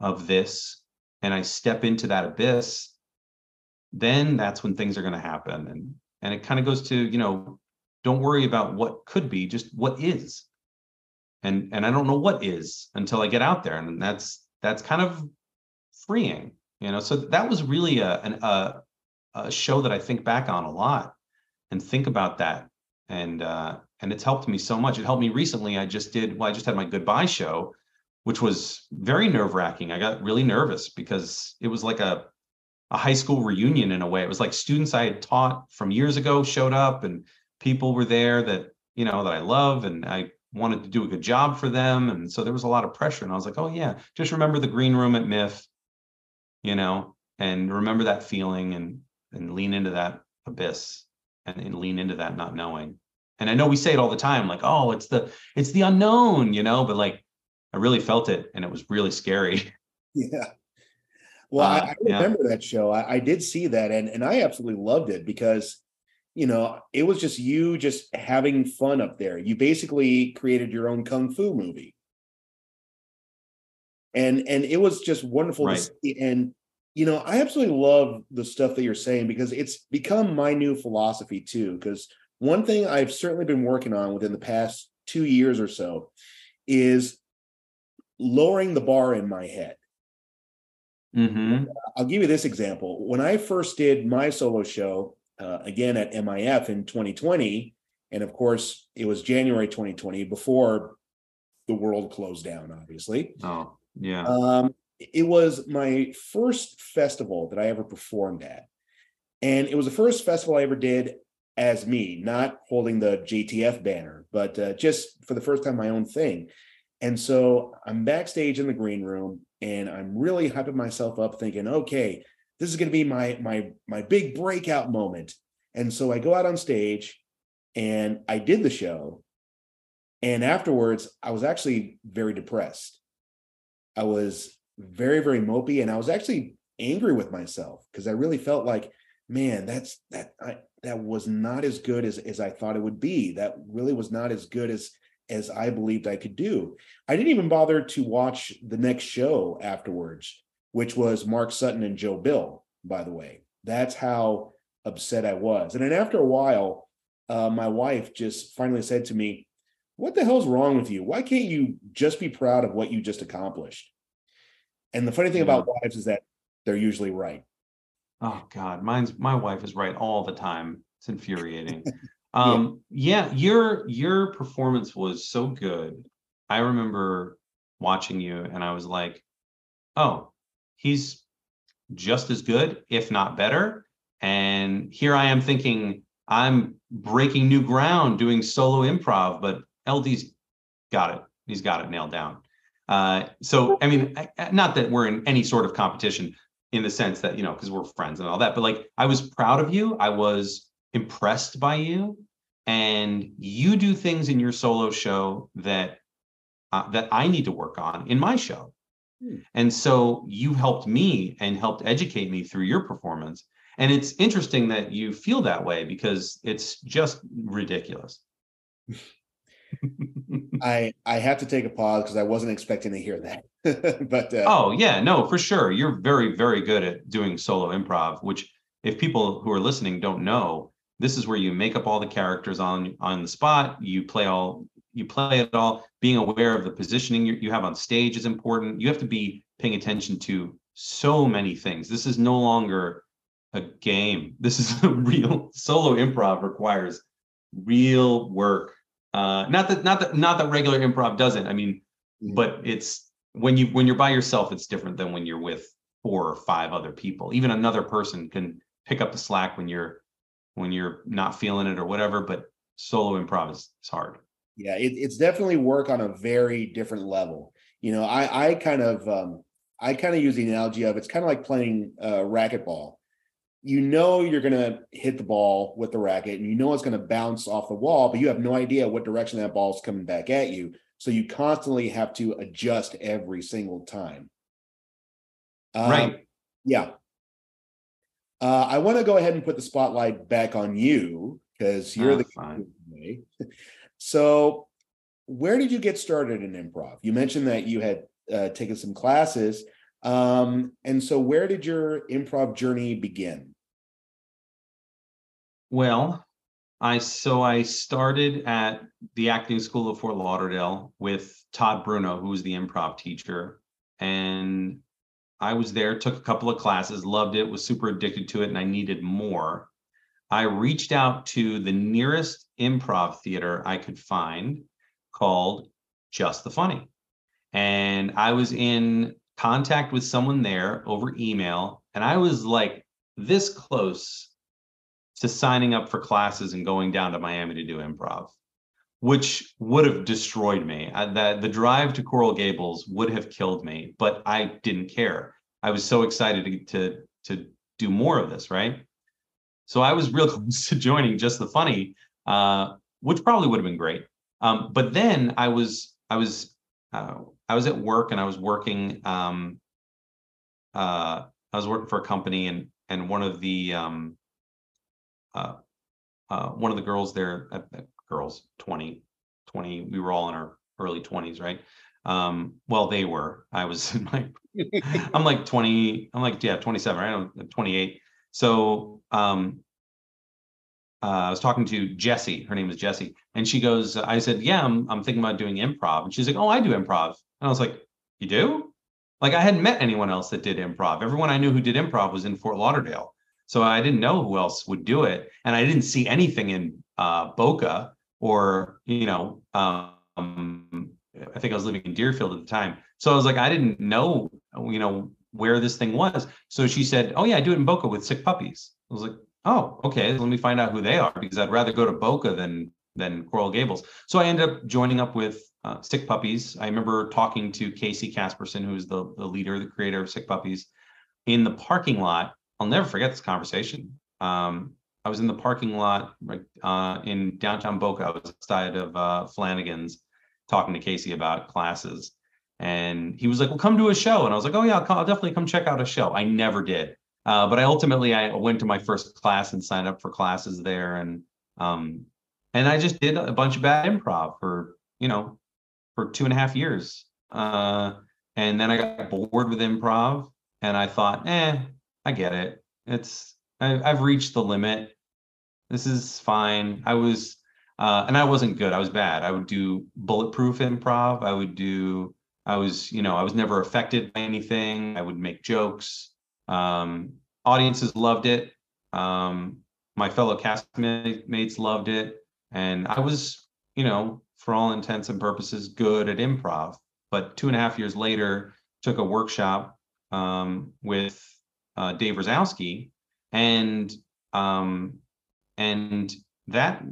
of this and I step into that abyss, then that's when things are going to happen. And and it kind of goes to, you know, don't worry about what could be, just what is. And and I don't know what is until I get out there. And that's that's kind of freeing, you know. So that was really a an, a a show that I think back on a lot and think about that. And uh and it's helped me so much. It helped me recently. I just did well, I just had my goodbye show which was very nerve wracking. I got really nervous because it was like a, a high school reunion in a way. It was like students I had taught from years ago showed up and people were there that, you know, that I love and I wanted to do a good job for them. And so there was a lot of pressure. And I was like, oh, yeah, just remember the green room at MIF, you know, and remember that feeling and, and lean into that abyss and, and lean into that not knowing. And I know we say it all the time, like, oh, it's the it's the unknown, you know, but like I really felt it and it was really scary. Yeah. Well, uh, I, I, remember yeah. that show. I, I, did see that and, and I absolutely loved it because, you know, it was just you just having fun up there. You basically created your own kung fu movie. And and it was just wonderful right. to see. And you know, I absolutely love the stuff that you're saying because it's become my new philosophy too. Because one thing I've certainly been working on within the past two years or so is lowering the bar in my head. Mm-hmm. I'll give you this example. When I first did my solo show, uh, again at MIF in 2020, and of course it was January 2020 before the world closed down, obviously. Oh, yeah. Um, it was my first festival that I ever performed at. And it was the first festival I ever did as me, not holding the JTF banner, but uh, just for the first time, my own thing. And so I'm backstage in the green room and I'm really hyping myself up thinking, okay, this is going to be my my my big breakout moment. And so I go out on stage and I did the show. And afterwards, I was actually very depressed. I was very, very mopey and I was actually angry with myself because I really felt like, man, that's that I that was not as good as as I thought it would be. That really was not as good as as I believed I could do. I didn't even bother to watch the next show afterwards, which was Mark Sutton and Joe Bill, by the way. That's how upset I was. And then after a while, uh, my wife just finally said to me, What the hell's wrong with you? Why can't you just be proud of what you just accomplished? And the funny thing yeah. about wives is that they're usually right. Oh God, mine's my wife is right all the time. It's infuriating. Um, yeah. yeah, your your performance was so good. I remember watching you and I was like, oh, he's just as good, if not better. And here I am thinking I'm breaking new ground doing solo improv, but LD's got it. He's got it nailed down. Uh, so, I mean, not that we're in any sort of competition in the sense that, you know, because we're friends and all that, but like I was proud of you. I was impressed by you and you do things in your solo show that uh, that I need to work on in my show. Hmm. And so you helped me and helped educate me through your performance. And it's interesting that you feel that way because it's just ridiculous. I I have to take a pause because I wasn't expecting to hear that. but uh, oh yeah, no, for sure. You're very very good at doing solo improv, which if people who are listening don't know, this is where you make up all the characters on on the spot. You play all you play it all. Being aware of the positioning you, you have on stage is important. You have to be paying attention to so many things. This is no longer a game. This is a real solo improv requires real work uh, not that not that not that regular improv doesn't. I mean, mm-hmm. but it's when you when you're by yourself, it's different than when you're with four or five other people. Even another person can pick up the slack when you're when you're not feeling it or whatever. But solo improv is, is hard. Yeah, it, it's definitely work on a very different level. You know, I I kind of um, I kind of use the analogy of it's kind of like playing uh, racquetball you know you're going to hit the ball with the racket and you know it's going to bounce off the wall, but you have no idea what direction that ball is coming back at you. So you constantly have to adjust every single time. Um, right. Yeah. Uh, I want to go ahead and put the spotlight back on you because you're oh, the fine. so where did you get started in improv? You mentioned that you had uh, taken some classes. Um, and so where did your improv journey begin? Well, I so I started at the acting school of Fort Lauderdale with Todd Bruno, who was the improv teacher, and I was there, took a couple of classes, loved it, was super addicted to it, and I needed more. I reached out to the nearest improv theater I could find called Just the Funny. And I was in contact with someone there over email, and I was like this close to signing up for classes and going down to Miami to do improv, which would have destroyed me. That the drive to Coral Gables would have killed me, but I didn't care. I was so excited to to, to do more of this, right? So I was real close to joining just the funny, uh, which probably would have been great. Um, but then I was I was uh, I was at work and I was working um, uh, I was working for a company and and one of the um, uh, uh, one of the girls there, uh, uh, girls, 20, 20, we were all in our early 20s, right? Um, well, they were. I was in my, I'm like 20, I'm like, yeah, 27, right? I'm 28. So um, uh, I was talking to Jessie, her name is Jessie, and she goes, I said, yeah, I'm, I'm thinking about doing improv. And she's like, oh, I do improv. And I was like, you do? Like I hadn't met anyone else that did improv. Everyone I knew who did improv was in Fort Lauderdale. So I didn't know who else would do it, and I didn't see anything in uh, Boca or you know, um, I think I was living in Deerfield at the time. So I was like, I didn't know, you know, where this thing was. So she said, "Oh yeah, I do it in Boca with sick puppies." I was like, "Oh, okay. Let me find out who they are because I'd rather go to Boca than than Coral Gables." So I ended up joining up with uh, Sick Puppies. I remember talking to Casey Casperson, who's the, the leader, the creator of Sick Puppies, in the parking lot I'll never forget this conversation. Um, I was in the parking lot right, uh, in downtown Boca. I was outside of uh, Flanagan's talking to Casey about classes. And he was like, well, come to a show. And I was like, oh, yeah, I'll, I'll definitely come check out a show. I never did. Uh, but I ultimately I went to my first class and signed up for classes there. And um, and I just did a bunch of bad improv for, you know, for two and a half years. Uh, and then I got bored with improv and I thought, eh, I get it. It's I, I've reached the limit. This is fine. I was uh, and I wasn't good. I was bad. I would do bulletproof improv. I would do. I was, you know, I was never affected by anything. I would make jokes. Um, audiences loved it. Um, my fellow castmates loved it, and I was, you know, for all intents and purposes, good at improv. But two and a half years later, took a workshop um, with uh, Dave Razowsky, and um, and that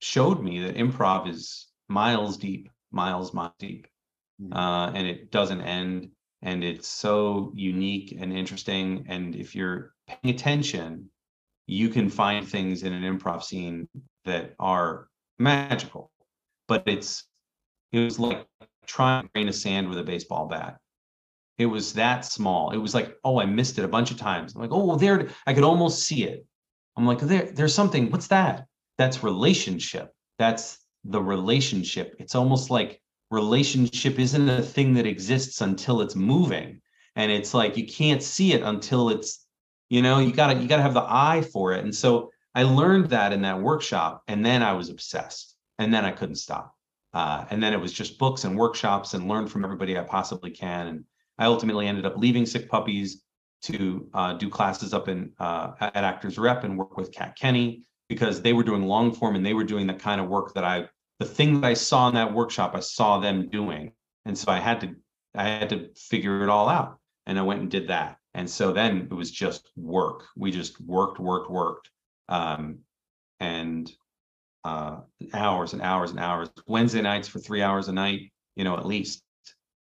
showed me that improv is miles deep, miles miles deep, mm-hmm. uh, and it doesn't end. And it's so unique and interesting. And if you're paying attention, you can find things in an improv scene that are magical. But it's it was like trying a grain of sand with a baseball bat. It was that small. It was like, oh, I missed it a bunch of times. I'm like, oh, well, there, I could almost see it. I'm like, there, there's something. What's that? That's relationship. That's the relationship. It's almost like relationship isn't a thing that exists until it's moving. And it's like you can't see it until it's, you know, you gotta, you gotta have the eye for it. And so I learned that in that workshop. And then I was obsessed. And then I couldn't stop. Uh, and then it was just books and workshops and learn from everybody I possibly can. And I ultimately ended up leaving Sick Puppies to uh, do classes up in uh, at Actors Rep and work with Kat Kenny because they were doing long form and they were doing the kind of work that I, the thing that I saw in that workshop, I saw them doing, and so I had to, I had to figure it all out, and I went and did that, and so then it was just work. We just worked, worked, worked, um, and uh, hours and hours and hours. Wednesday nights for three hours a night, you know, at least.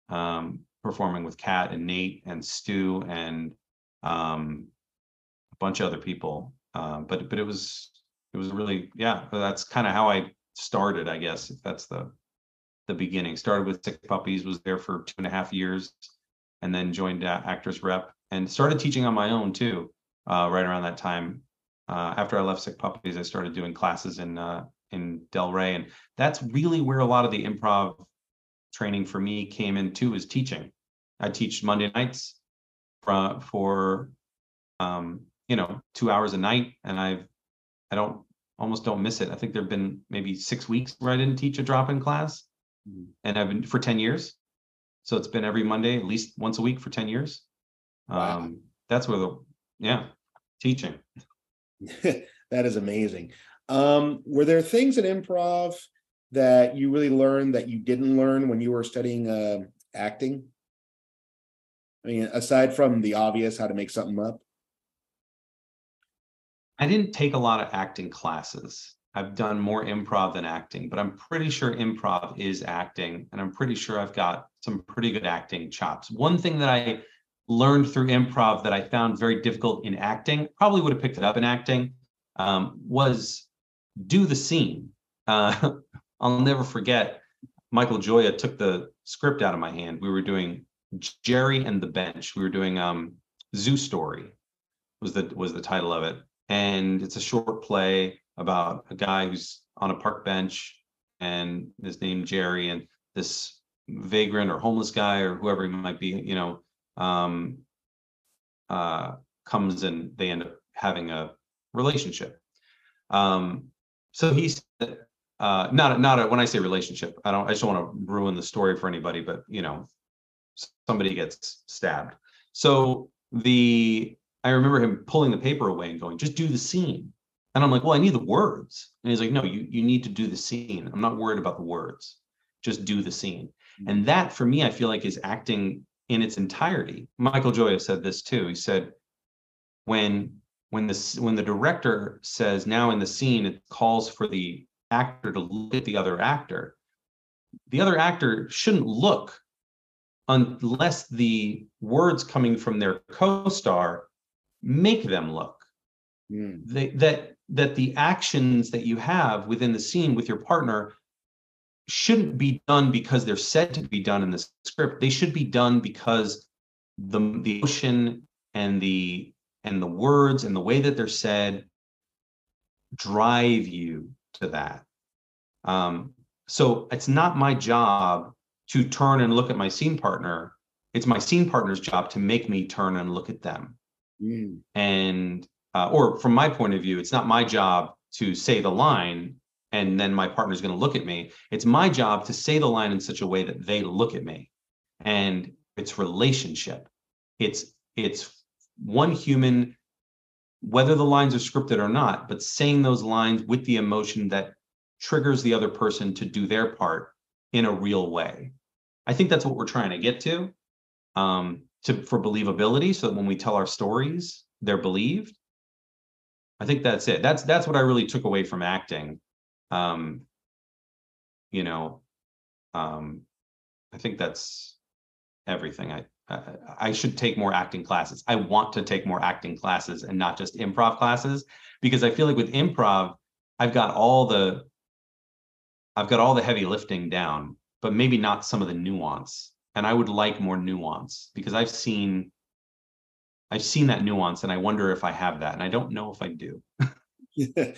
Um, performing with Kat and Nate and Stu and um, a bunch of other people. Um, but but it was it was really yeah. That's kind of how I started, I guess. If that's the the beginning. Started with Sick Puppies, was there for two and a half years, and then joined uh, Actors Rep and started teaching on my own too. Uh, right around that time, uh, after I left Sick Puppies, I started doing classes in uh, in Delray, and that's really where a lot of the improv training for me came in too is teaching. I teach Monday nights for, for um, you know, two hours a night, and I've I don't almost don't miss it. I think there've been maybe six weeks where I didn't teach a drop-in class, mm-hmm. and I've been for ten years. So it's been every Monday, at least once a week for ten years. Wow. Um, that's where the yeah teaching. that is amazing. Um, were there things in improv that you really learned that you didn't learn when you were studying uh, acting? I mean, aside from the obvious, how to make something up. I didn't take a lot of acting classes. I've done more improv than acting, but I'm pretty sure improv is acting, and I'm pretty sure I've got some pretty good acting chops. One thing that I learned through improv that I found very difficult in acting, probably would have picked it up in acting, um, was do the scene. Uh, I'll never forget. Michael Joya took the script out of my hand. We were doing Jerry and the Bench. We were doing um, Zoo Story was the was the title of it, and it's a short play about a guy who's on a park bench and his name Jerry and this vagrant or homeless guy or whoever he might be, you know, um, uh, comes and they end up having a relationship. Um, so he's uh, not not a, when I say relationship, I don't I just don't want to ruin the story for anybody, but you know, somebody gets stabbed. So the I remember him pulling the paper away and going, just do the scene. And I'm like, well, I need the words. And he's like, no, you you need to do the scene. I'm not worried about the words. Just do the scene. Mm-hmm. And that for me, I feel like is acting in its entirety. Michael Gioia said this too. He said, when when the when the director says now in the scene it calls for the actor to look at the other actor, the other actor shouldn't look unless the words coming from their co-star make them look. Mm. They, that that the actions that you have within the scene with your partner shouldn't be done because they're said to be done in the script. They should be done because the the emotion and the and the words and the way that they're said drive you to that. Um, so it's not my job to turn and look at my scene partner. It's my scene partner's job to make me turn and look at them. Mm. And uh, or from my point of view, it's not my job to say the line and then my partner's going to look at me. It's my job to say the line in such a way that they look at me. And it's relationship. It's it's one human whether the lines are scripted or not, but saying those lines with the emotion that triggers the other person to do their part in a real way. I think that's what we're trying to get to, um, to for believability, so that when we tell our stories, they're believed. I think that's it. That's that's what I really took away from acting. Um, you know, um, I think that's everything. I, I I should take more acting classes. I want to take more acting classes and not just improv classes because I feel like with improv, I've got all the I've got all the heavy lifting down. But maybe not some of the nuance. And I would like more nuance because I've seen I've seen that nuance and I wonder if I have that. And I don't know if I do.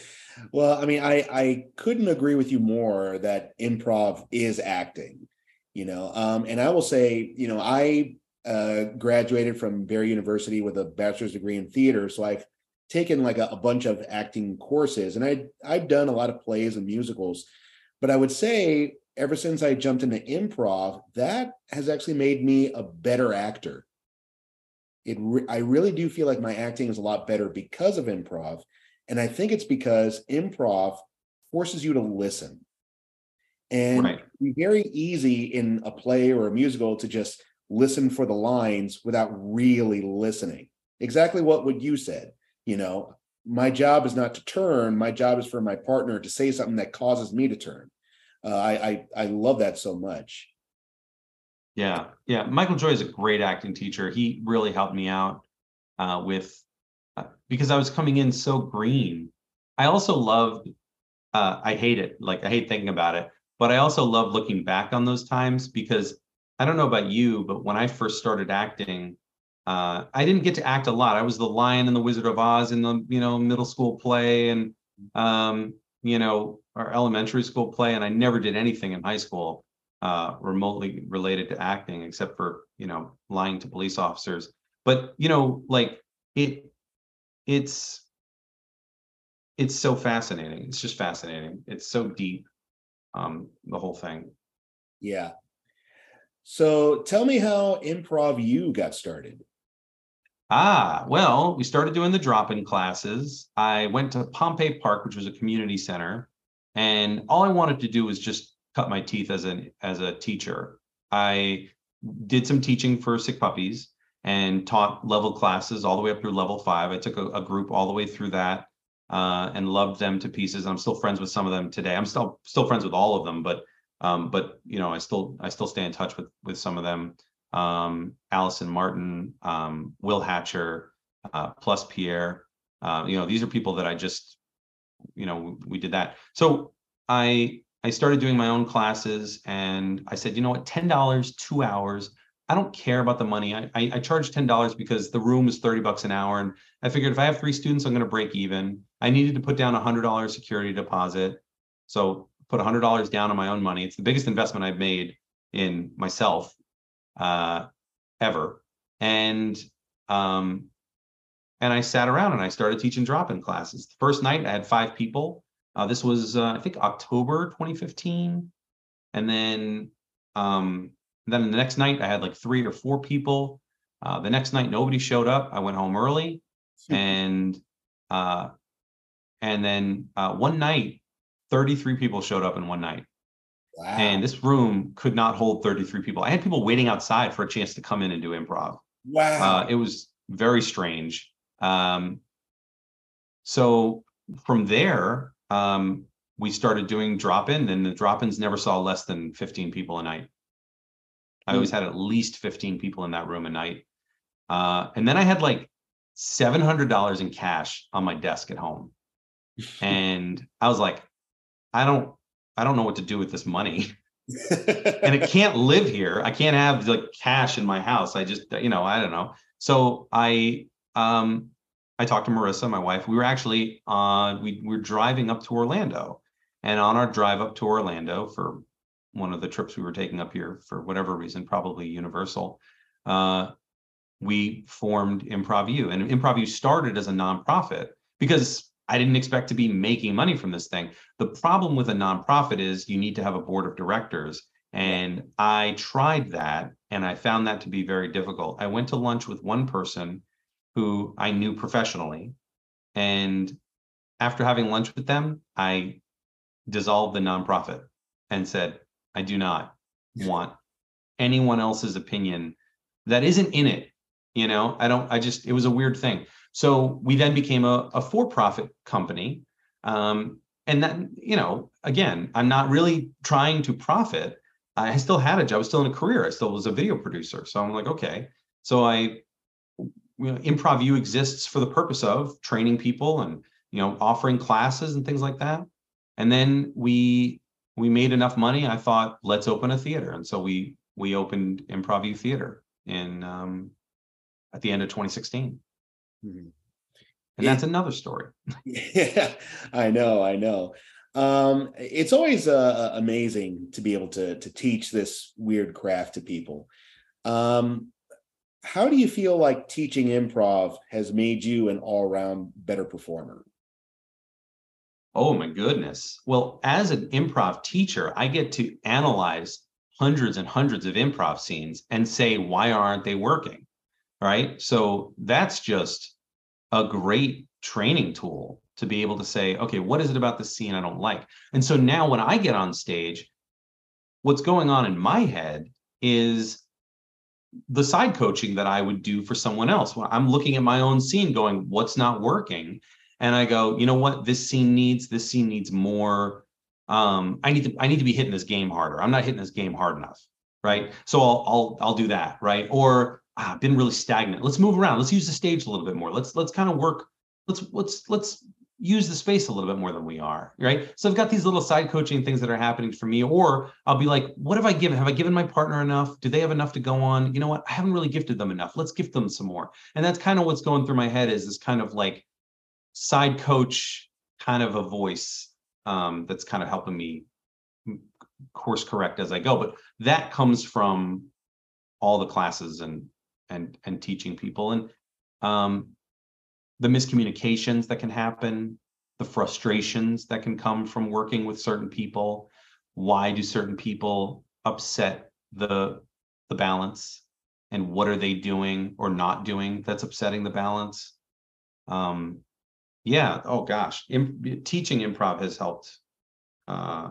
well, I mean, I I couldn't agree with you more that improv is acting, you know. Um, and I will say, you know, I uh, graduated from Barry University with a bachelor's degree in theater, so I've taken like a, a bunch of acting courses, and I I've done a lot of plays and musicals. But I would say, ever since I jumped into improv, that has actually made me a better actor. It re- I really do feel like my acting is a lot better because of improv and I think it's because improv forces you to listen. And right. it's very easy in a play or a musical to just listen for the lines without really listening. Exactly what what you said. You know, my job is not to turn. My job is for my partner to say something that causes me to turn. Uh, I, I I love that so much. Yeah, yeah. Michael Joy is a great acting teacher. He really helped me out uh, with because I was coming in so green. I also loved, uh, I hate it, like I hate thinking about it, but I also love looking back on those times because I don't know about you, but when I first started acting, uh, I didn't get to act a lot. I was the Lion and the Wizard of Oz in the you know middle school play and um, you know our elementary school play, and I never did anything in high school uh, remotely related to acting except for you know lying to police officers. But you know, like it it's it's so fascinating. It's just fascinating. It's so deep. Um, the whole thing. Yeah. So tell me how improv you got started. Ah, well, we started doing the drop-in classes. I went to Pompey Park, which was a community center, and all I wanted to do was just cut my teeth as an as a teacher. I did some teaching for sick puppies, and taught level classes all the way up through level five. I took a, a group all the way through that uh, and loved them to pieces. I'm still friends with some of them today. I'm still still friends with all of them, but um, but you know, I still I still stay in touch with with some of them. Um, Allison Martin, um, Will Hatcher, uh, plus Pierre. Uh, you know, these are people that I just, you know, we did that. So I I started doing my own classes, and I said, you know what, ten dollars, two hours. I don't care about the money. I, I, I charge ten dollars because the room is thirty bucks an hour, and I figured if I have three students, I'm going to break even. I needed to put down a hundred dollars security deposit, so put a hundred dollars down on my own money. It's the biggest investment I've made in myself uh, ever, and um, and I sat around and I started teaching drop-in classes. The first night I had five people. Uh, this was uh, I think October 2015, and then um, then the next night, I had like three or four people. Uh, the next night, nobody showed up. I went home early, and uh, and then uh, one night, 33 people showed up in one night. Wow. And this room could not hold 33 people. I had people waiting outside for a chance to come in and do improv. Wow. Uh, it was very strange. Um, so from there, um, we started doing drop in, and the drop ins never saw less than 15 people a night. I always hmm. had at least 15 people in that room a night. Uh, and then I had like $700 in cash on my desk at home. and I was like, I don't, I don't know what to do with this money. and it can't live here. I can't have like cash in my house. I just, you know, I don't know. So I, um, I talked to Marissa, my wife. We were actually, uh, we, we were driving up to Orlando, and on our drive up to Orlando for one of the trips we were taking up here for whatever reason, probably Universal, uh, we formed ImprovU. And ImprovU started as a nonprofit because I didn't expect to be making money from this thing. The problem with a nonprofit is you need to have a board of directors. And I tried that and I found that to be very difficult. I went to lunch with one person who I knew professionally. And after having lunch with them, I dissolved the nonprofit and said, I do not want anyone else's opinion that isn't in it. You know, I don't, I just, it was a weird thing. So we then became a, a for profit company. Um, and then, you know, again, I'm not really trying to profit. I still had a job, I was still in a career, I still was a video producer. So I'm like, okay. So I, you know, ImprovU exists for the purpose of training people and, you know, offering classes and things like that. And then we we made enough money. I thought, let's open a theater, and so we we opened Improv U Theater in um, at the end of 2016. Mm-hmm. And that's another story. yeah, I know, I know. Um, it's always uh, amazing to be able to to teach this weird craft to people. Um, how do you feel like teaching improv has made you an all-around better performer? Oh my goodness. Well, as an improv teacher, I get to analyze hundreds and hundreds of improv scenes and say, why aren't they working? Right. So that's just a great training tool to be able to say, okay, what is it about the scene I don't like? And so now when I get on stage, what's going on in my head is the side coaching that I would do for someone else. When I'm looking at my own scene, going, what's not working? And I go, you know what, this scene needs, this scene needs more. Um, I need to, I need to be hitting this game harder. I'm not hitting this game hard enough. Right. So I'll, I'll, I'll do that. Right. Or ah, I've been really stagnant. Let's move around. Let's use the stage a little bit more. Let's, let's kind of work. Let's, let's, let's use the space a little bit more than we are right so i've got these little side coaching things that are happening for me or i'll be like what have i given have i given my partner enough do they have enough to go on you know what i haven't really gifted them enough let's gift them some more and that's kind of what's going through my head is this kind of like side coach kind of a voice um, that's kind of helping me course correct as i go but that comes from all the classes and and and teaching people and um, the miscommunications that can happen, the frustrations that can come from working with certain people. Why do certain people upset the the balance? And what are they doing or not doing that's upsetting the balance? Um, yeah. Oh gosh, Im- teaching improv has helped uh,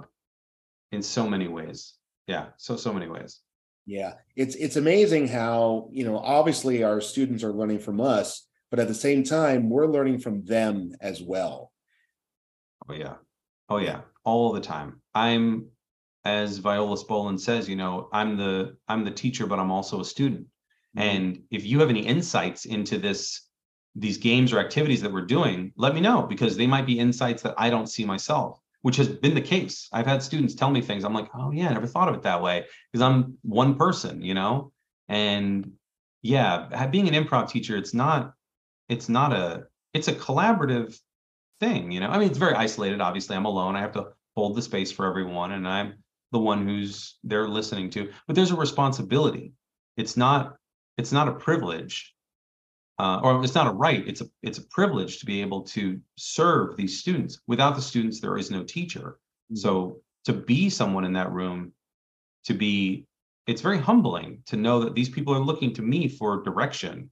in so many ways. Yeah, so so many ways. Yeah, it's it's amazing how you know obviously our students are learning from us, but at the same time we're learning from them as well. Oh yeah. Oh yeah. All the time. I'm as viola spolin says you know i'm the i'm the teacher but i'm also a student. Mm-hmm. and if you have any insights into this these games or activities that we're doing let me know because they might be insights that i don't see myself which has been the case. I've had students tell me things. I'm like oh yeah i never thought of it that way because i'm one person you know? And yeah being an improv teacher it's not it's not a it's a collaborative thing you know? I mean it's very isolated obviously. I'm alone. I have to hold the space for everyone and i'm the one who's they're listening to. But there's a responsibility. It's not it's not a privilege uh, or it's not a right it's a it's a privilege to be able to serve these students without the students there is no teacher mm-hmm. so to be someone in that room to be it's very humbling to know that these people are looking to me for direction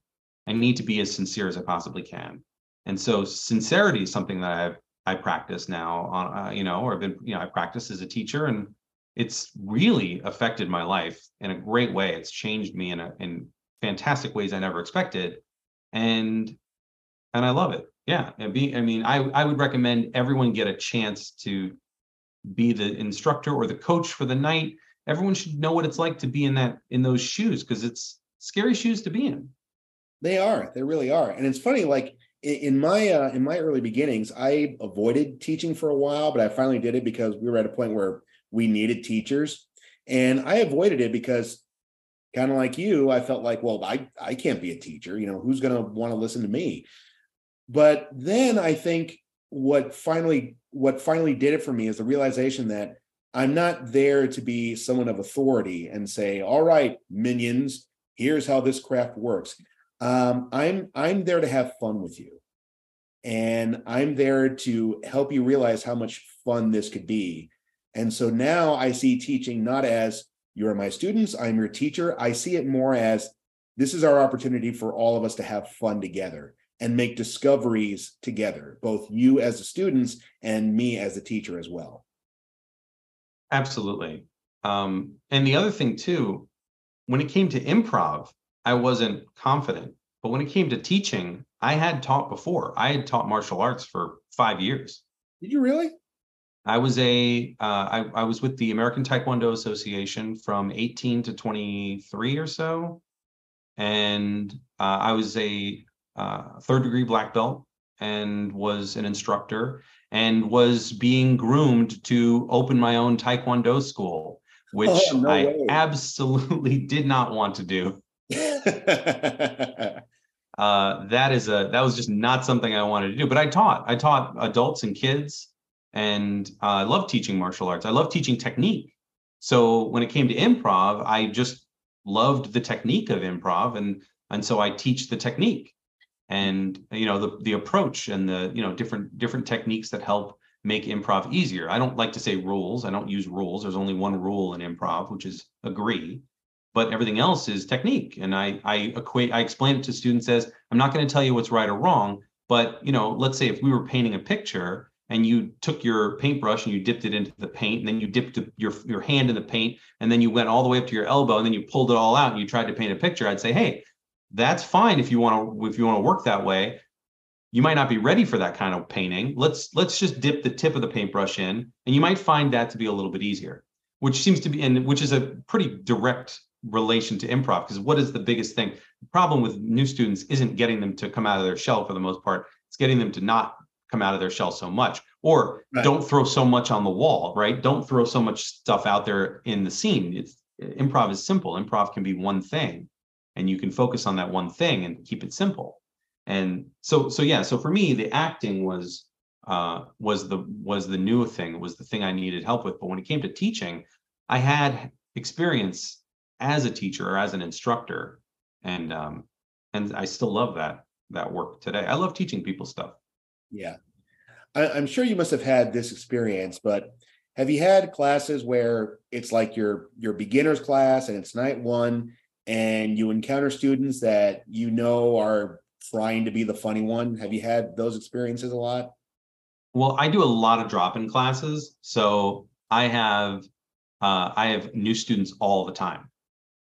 I need to be as sincere as I possibly can. And so sincerity is something that I've I practice now on uh, you know or I've been you know I practice as a teacher and it's really affected my life in a great way. It's changed me in a in fantastic ways I never expected. And and I love it. Yeah. And be I mean I I would recommend everyone get a chance to be the instructor or the coach for the night. Everyone should know what it's like to be in that in those shoes because it's scary shoes to be in. They are. They really are. And it's funny, like in my uh, in my early beginnings, I avoided teaching for a while, but I finally did it because we were at a point where we needed teachers, and I avoided it because, kind of like you, I felt like, well, I I can't be a teacher. You know, who's going to want to listen to me? But then I think what finally what finally did it for me is the realization that I'm not there to be someone of authority and say, all right, minions, here's how this craft works um, i'm i'm there to have fun with you and i'm there to help you realize how much fun this could be and so now i see teaching not as you're my students i'm your teacher i see it more as this is our opportunity for all of us to have fun together and make discoveries together both you as the students and me as a teacher as well absolutely um, and the other thing too when it came to improv I wasn't confident. But when it came to teaching, I had taught before. I had taught martial arts for five years. Did you really? I was a uh, I, I was with the American Taekwondo Association from 18 to 23 or so, and uh, I was a uh, third degree black belt and was an instructor. and was being groomed to open my own taekwondo school which oh, no I way. absolutely did not want to do. uh, that is a that was just not something I wanted to do. But I taught. I taught adults and kids, and uh, I love teaching martial arts. I love teaching technique. So when it came to improv, I just loved the technique of improv, and and so I teach the technique, and you know the the approach and the you know different different techniques that help make improv easier. I don't like to say rules. I don't use rules. There's only one rule in improv, which is agree. But everything else is technique. And I I equate I explain it to students as I'm not going to tell you what's right or wrong, but you know, let's say if we were painting a picture and you took your paintbrush and you dipped it into the paint, and then you dipped your your hand in the paint, and then you went all the way up to your elbow, and then you pulled it all out and you tried to paint a picture, I'd say, hey, that's fine if you want to if you want to work that way. You might not be ready for that kind of painting. Let's let's just dip the tip of the paintbrush in and you might find that to be a little bit easier which seems to be and which is a pretty direct relation to improv because what is the biggest thing? The problem with new students isn't getting them to come out of their shell for the most part. It's getting them to not come out of their shell so much. Or right. don't throw so much on the wall right? Don't throw so much stuff out there in the scene. It's improv is simple. Improv can be one thing and you can focus on that one thing and keep it simple. And so so yeah so for me the acting was uh, was the was the new thing was the thing i needed help with. But when it came to teaching i had experience as a teacher or as an instructor and um and i still love that that work today. I love teaching people stuff yeah I, i'm sure you must have had this experience but have you had classes where it's like your your beginners class and it's night one and you encounter students that you know are trying to be the funny one? Have you had those experiences a lot? Well, I do a lot of drop-in classes, so I have uh, I have new students all the time,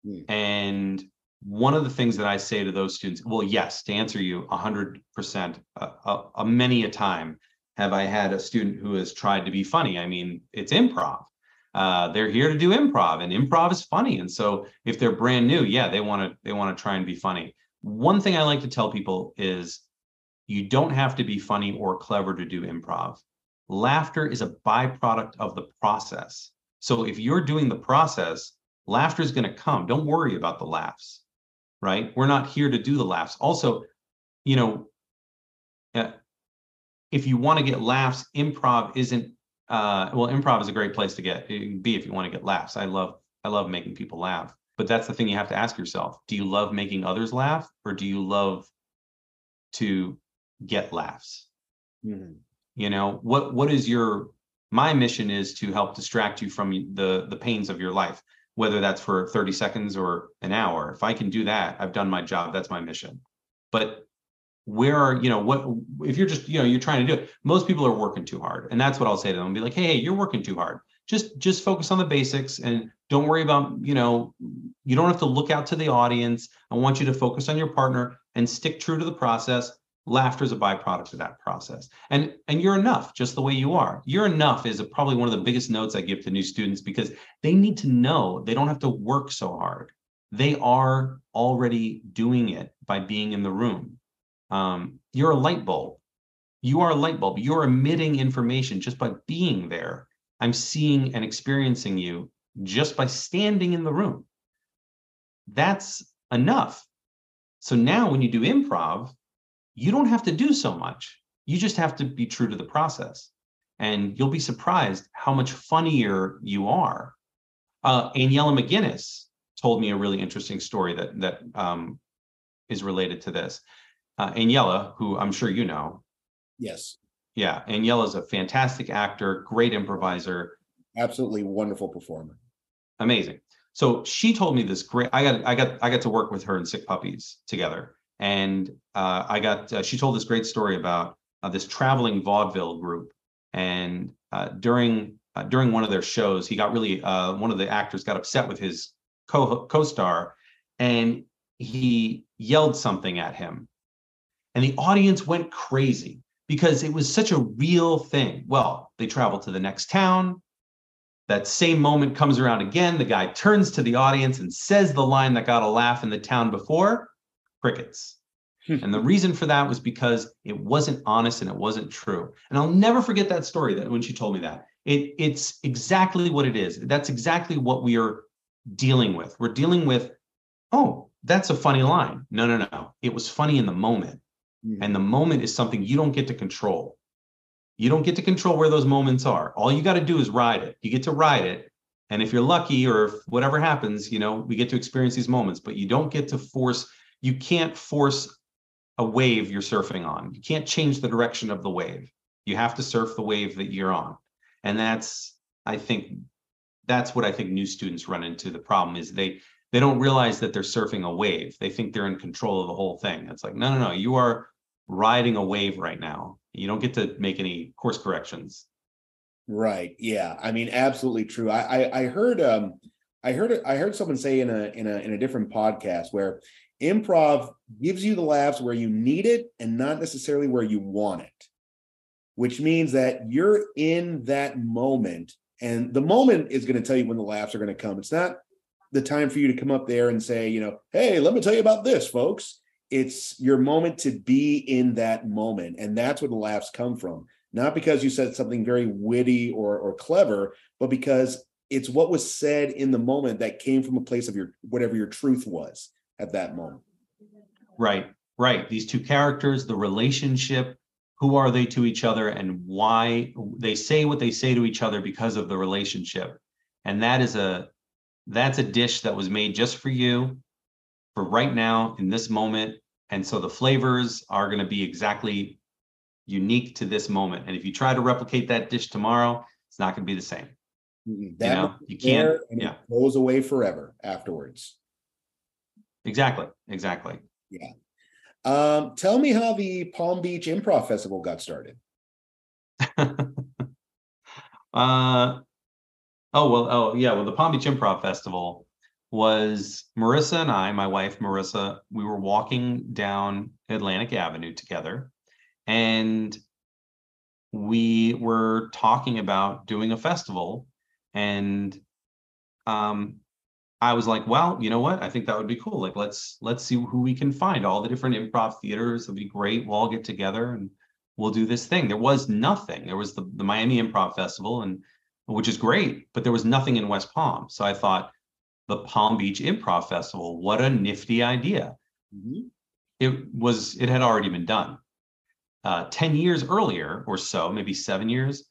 hmm. and one of the things that I say to those students, well, yes, to answer you, hundred percent, a many a time have I had a student who has tried to be funny. I mean, it's improv. Uh, they're here to do improv, and improv is funny. And so, if they're brand new, yeah, they want to they want to try and be funny one thing I like to tell people is you don't have to be funny or clever to do improv. Laughter is a byproduct of the process. So if you're doing the process, laughter is going to come. Don't worry about the laughs, right? We're not here to do the laughs. Also, you know, uh, if you want to get laughs, improv isn't. Uh, well, improv is a great place to get. Be if you want to get laughs. I love I love making people laugh. But that's the thing you have to ask yourself. Do you love making others laugh or do you love to get laughs? Mm-hmm. You know, what what is your my mission is to help distract you from the the pains of your life, whether that's for 30 seconds or an hour. If I can do that, I've done my job. That's my mission. But where are you know what if you're just you know you're trying to do it most people are working too hard and that's what i'll say to them I'll be like hey, hey you're working too hard just just focus on the basics and don't worry about you know you don't have to look out to the audience i want you to focus on your partner and stick true to the process laughter is a byproduct of that process. And and you're enough just the way you are. You're enough is a, probably one of the biggest notes i give to new students because they need to know they don't have to work so hard. They are already doing it by being in the room. Um, you're a light bulb. You are a light bulb. You're emitting information just by being there. I'm seeing and experiencing you just by standing in the room. That's enough. So now when you do improv, you don't have to do so much. You just have to be true to the process. And you'll be surprised how much funnier you are. Uh, Aniela McGinnis told me a really interesting story that that um, is related to this. Uh, Aniela, who I'm sure you know, yes, yeah, Aniela is a fantastic actor, great improviser, absolutely wonderful performer. Amazing. So she told me this great. I got I got I got to work with her in Sick Puppies together, and uh, I got uh, she told this great story about uh, this traveling vaudeville group, and uh, during uh, during one of their shows, he got really uh, one of the actors got upset with his co co-star, and he yelled something at him, and the audience went crazy because it was such a real thing. Well, they travel to the next town. That same moment comes around again. The guy turns to the audience and says the line that got a laugh in the town before crickets. Hmm. and the reason for that was because it wasn't honest and it wasn't true. And I'll never forget that story that when she told me that. It it's exactly what it is. That's exactly what we are dealing with. We're dealing with, oh, that's a funny line. No, no, no. It was funny in the moment. Mm. And the moment is something you don't get to control. You don't get to control where those moments are. All you got to do is ride it. You get to ride it. And if you're lucky or if whatever happens, you know, we get to experience these moments, but you don't get to force, you can't force a wave you're surfing on. You can't change the direction of the wave. You have to surf the wave that you're on. And that's, I think, that's what I think new students run into. The problem is they they don't realize that they're surfing a wave. They think they're in control of the whole thing. It's like, no, no, no, you are riding a wave right now. You don't get to make any course corrections. Right. Yeah. I mean, absolutely true. I I, I heard um I heard I heard someone say in a in a in a different podcast where improv gives you the laughs where you need it and not necessarily where you want it which means that you're in that moment and the moment is going to tell you when the laughs are going to come. It's not the time for you to come up there and say you know hey let me tell you about this folks. It's your moment to be in that moment and that's where the laughs come from. Not because you said something very witty or or clever but because it's what was said in the moment that came from a place of your whatever your truth was at that moment. Right, right. These two characters, the relationship, who are they to each other, and why they say what they say to each other because of the relationship. And that is a that's a dish that was made just for you for right now in this moment. And so the flavors are going to be exactly unique to this moment. And if you try to replicate that dish tomorrow, it's not going to be the same. Mm-hmm. That you, know, you can't. yeah, goes away forever afterwards. Exactly. Exactly. Yeah. Um, tell me how the Palm Beach Improv Festival got started. uh, oh well. Oh yeah. Well, the Palm Beach Improv Festival was Marissa and I, my wife Marissa. We were walking down Atlantic Avenue together, and we were talking about doing a festival, and um, I was like, well, you know what? I think that would be cool. Like, let's let's see who we can find. All the different improv theaters. It'll be great. We'll all get together and we'll do this thing. There was nothing. There was the, the Miami Improv Festival, and which is great, but there was nothing in West Palm. So I thought the Palm Beach Improv Festival, what a nifty idea. Mm-hmm. It was, it had already been done. Uh, 10 years earlier or so, maybe seven years,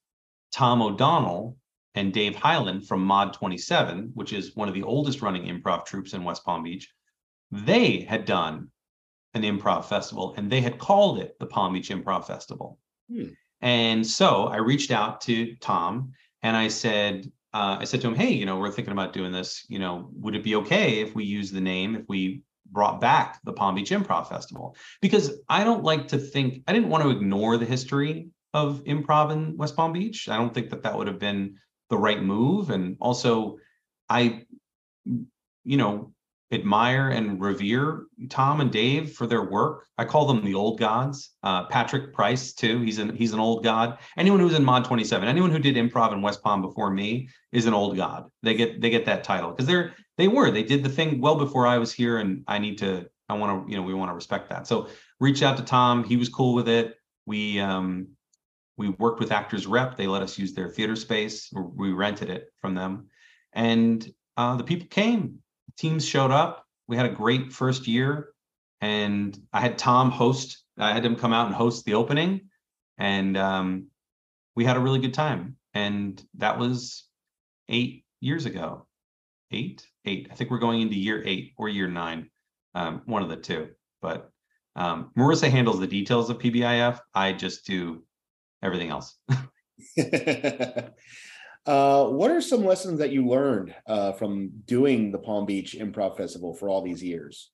Tom O'Donnell and Dave Hyland from Mod 27, which is one of the oldest running improv troupes in West Palm Beach, they had done an improv festival and they had called it the Palm Beach Improv Festival. Hmm. And so I reached out to Tom and I said, uh, I said to him, hey, you know, we're thinking about doing this. You know, would it be okay if we use the name, if we brought back the Palm Beach Improv Festival? Because I don't like to think, I didn't want to ignore the history of improv in West Palm Beach. I don't think that that would have been the right move. And also, I, you know, admire and revere Tom and Dave for their work. I call them the old gods. Uh, Patrick Price too. He's an he's an old god. Anyone who's in Mod 27, anyone who did improv in West Palm before me is an old god. They get they get that title because they're they were they did the thing well before I was here, and I need to I want to you know we want to respect that. So reach out to Tom. He was cool with it. We um we worked with Actors Rep. They let us use their theater space. We rented it from them, and uh, the people came. Teams showed up. We had a great first year, and I had Tom host. I had him come out and host the opening, and um, we had a really good time. And that was eight years ago. Eight, eight. I think we're going into year eight or year nine, um, one of the two. But um, Marissa handles the details of PBIF. I just do everything else. uh, what are some lessons that you learned uh, from doing the Palm Beach Improv Festival for all these years?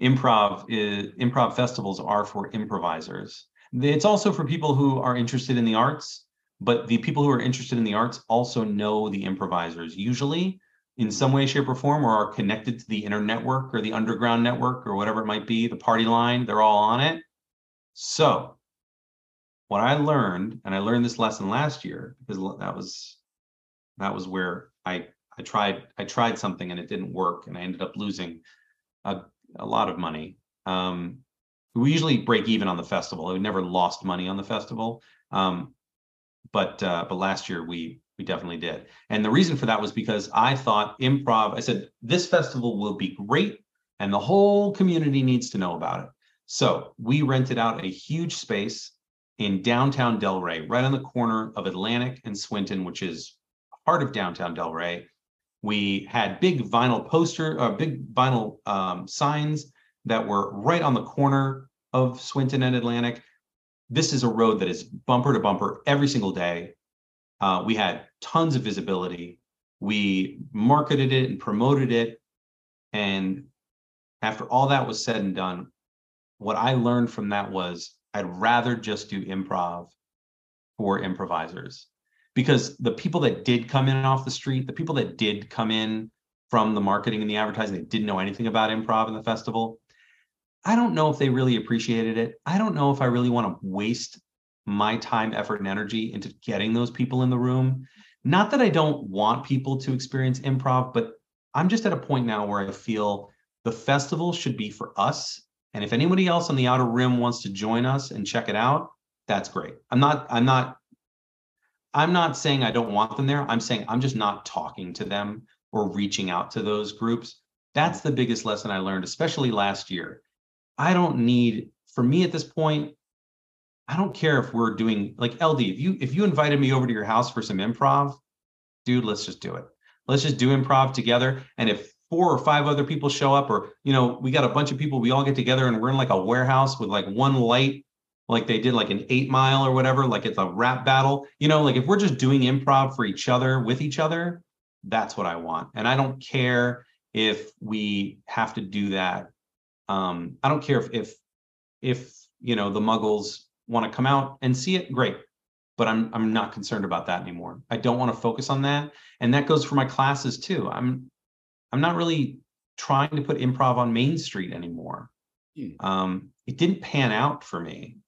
Improv is improv festivals are for improvisers. It's also for people who are interested in the arts, but the people who are interested in the arts also know the improvisers usually in some way, shape, or form, or are connected to the inner network or the underground network or whatever it might be, the party line, they're all on it. So what I learned, and I learned this lesson last year because that was that was where I I tried I tried something and it didn't work and I ended up losing a, a lot of money. Um, we usually break even on the festival. We never lost money on the festival. Um, but uh, but last year we we definitely did. And the reason for that was because I thought improv, I said, this festival will be great and the whole community needs to know about it. So we rented out a huge space in downtown Delray, right on the corner of Atlantic and Swinton, which is part of downtown Delray. We had big vinyl poster, uh, big vinyl um, signs that were right on the corner of Swinton and Atlantic. This is a road that is bumper to bumper every single day. Uh, we had tons of visibility. We marketed it and promoted it. And after all that was said and done, what I learned from that was I'd rather just do improv for improvisers because the people that did come in off the street, the people that did come in from the marketing and the advertising that didn't know anything about improv in the festival, I don't know if they really appreciated it. I don't know if I really want to waste my time, effort, and energy into getting those people in the room. Not that I don't want people to experience improv, but I'm just at a point now where I feel the festival should be for us and if anybody else on the outer rim wants to join us and check it out, that's great. I'm not, I'm not, I'm not saying I don't want them there. I'm saying I'm just not talking to them or reaching out to those groups. That's the biggest lesson I learned, especially last year. I don't need, for me at this point, I don't care if we're doing like LD. If you if you invited me over to your house for some improv, dude, let's just do it. Let's just do improv together. And if four or five other people show up or you know we got a bunch of people we all get together and we're in like a warehouse with like one light like they did like an eight mile or whatever like it's a rap battle. You know like if we're just doing improv for each other with each other that's what i want. And i don't care if we have to do that. Um i don't care if if if you know the muggles want to come out and see it great. But i'm i'm not concerned about that anymore. I don't want to focus on that. And that goes for my classes too. I'm I'm not really trying to put improv on Main Street anymore. Hmm. Um, it didn't pan out for me.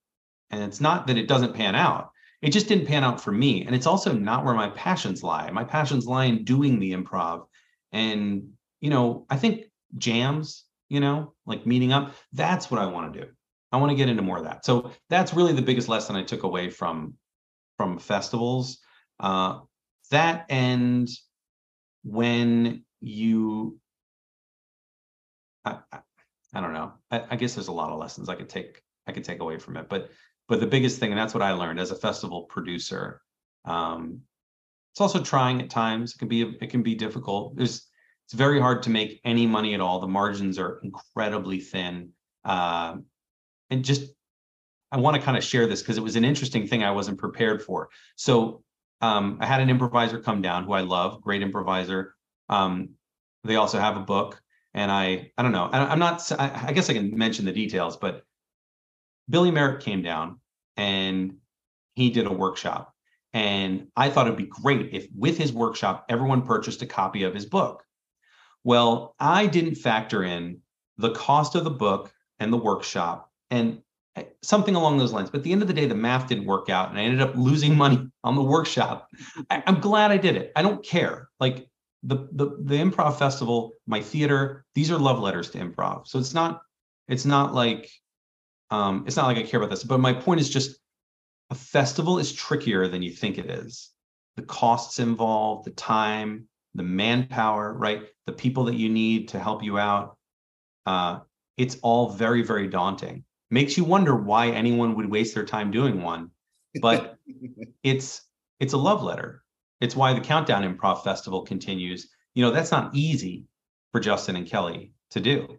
And it's not that it doesn't pan out. It just didn't pan out for me. And it's also not where my passions lie. My passions lie in doing the improv. And, you know, I think jams, you know, like meeting up, that's what I want to do. I want to get into more of that. So that's really the biggest lesson I took away from from festivals. Uh, that and when you I, I, don't know. I, I, guess there's a lot of lessons I could take I could take away from it. But but the biggest thing, and that's what I learned as a festival producer. Um, it's also trying at times. It can be it can be difficult. There's it's very hard to make any money at all. The margins are incredibly thin. Uh, and just I want to kind of share this because it was an interesting thing I wasn't prepared for. So um, I had an improviser come down who I love, great improviser. Um, they also have a book, and I I don't know. I, am not. I, I guess I can mention the details, but Billy Merritt came down and he did a workshop, and I thought it'd be great if with his workshop everyone purchased a copy of his book. Well, I didn't factor in the cost of the book and the workshop and eh, something along those lines. But at the end of the day, the math didn't work out, and I ended up losing money on the workshop. I, am glad I did it. I don't care. Like the the the improv festival, my theater, these are love letters to improv. So it's not it's not like um it's not like I care about this, but my point is just a festival is trickier than you think it is. The costs involved, the time, the manpower, right? The people that you need to help you out. Uh, it's all very, very daunting. Makes you wonder why anyone would waste their time doing one. But it's it's a love letter. It's why the Countdown Improv Festival continues. You know, that's not easy for Justin and Kelly to do.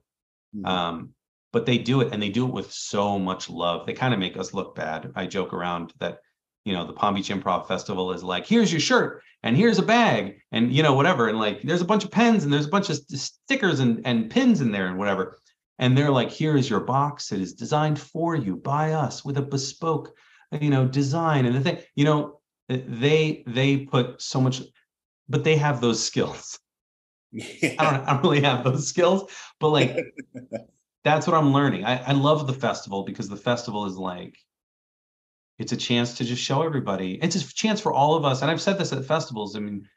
Mm-hmm. Um, but they do it and they do it with so much love. They kind of make us look bad. I joke around that, you know, the Palm Beach Improv Festival is like, here's your shirt and here's a bag and, you know, whatever. And like, there's a bunch of pens and there's a bunch of stickers and, and pins in there and whatever. And they're like, here is your box. It is designed for you by us with a bespoke, you know, design. And the thing, you know, they they put so much but they have those skills yeah. I, don't, I don't really have those skills but like that's what i'm learning I, I love the festival because the festival is like it's a chance to just show everybody it's a chance for all of us and i've said this at festivals i mean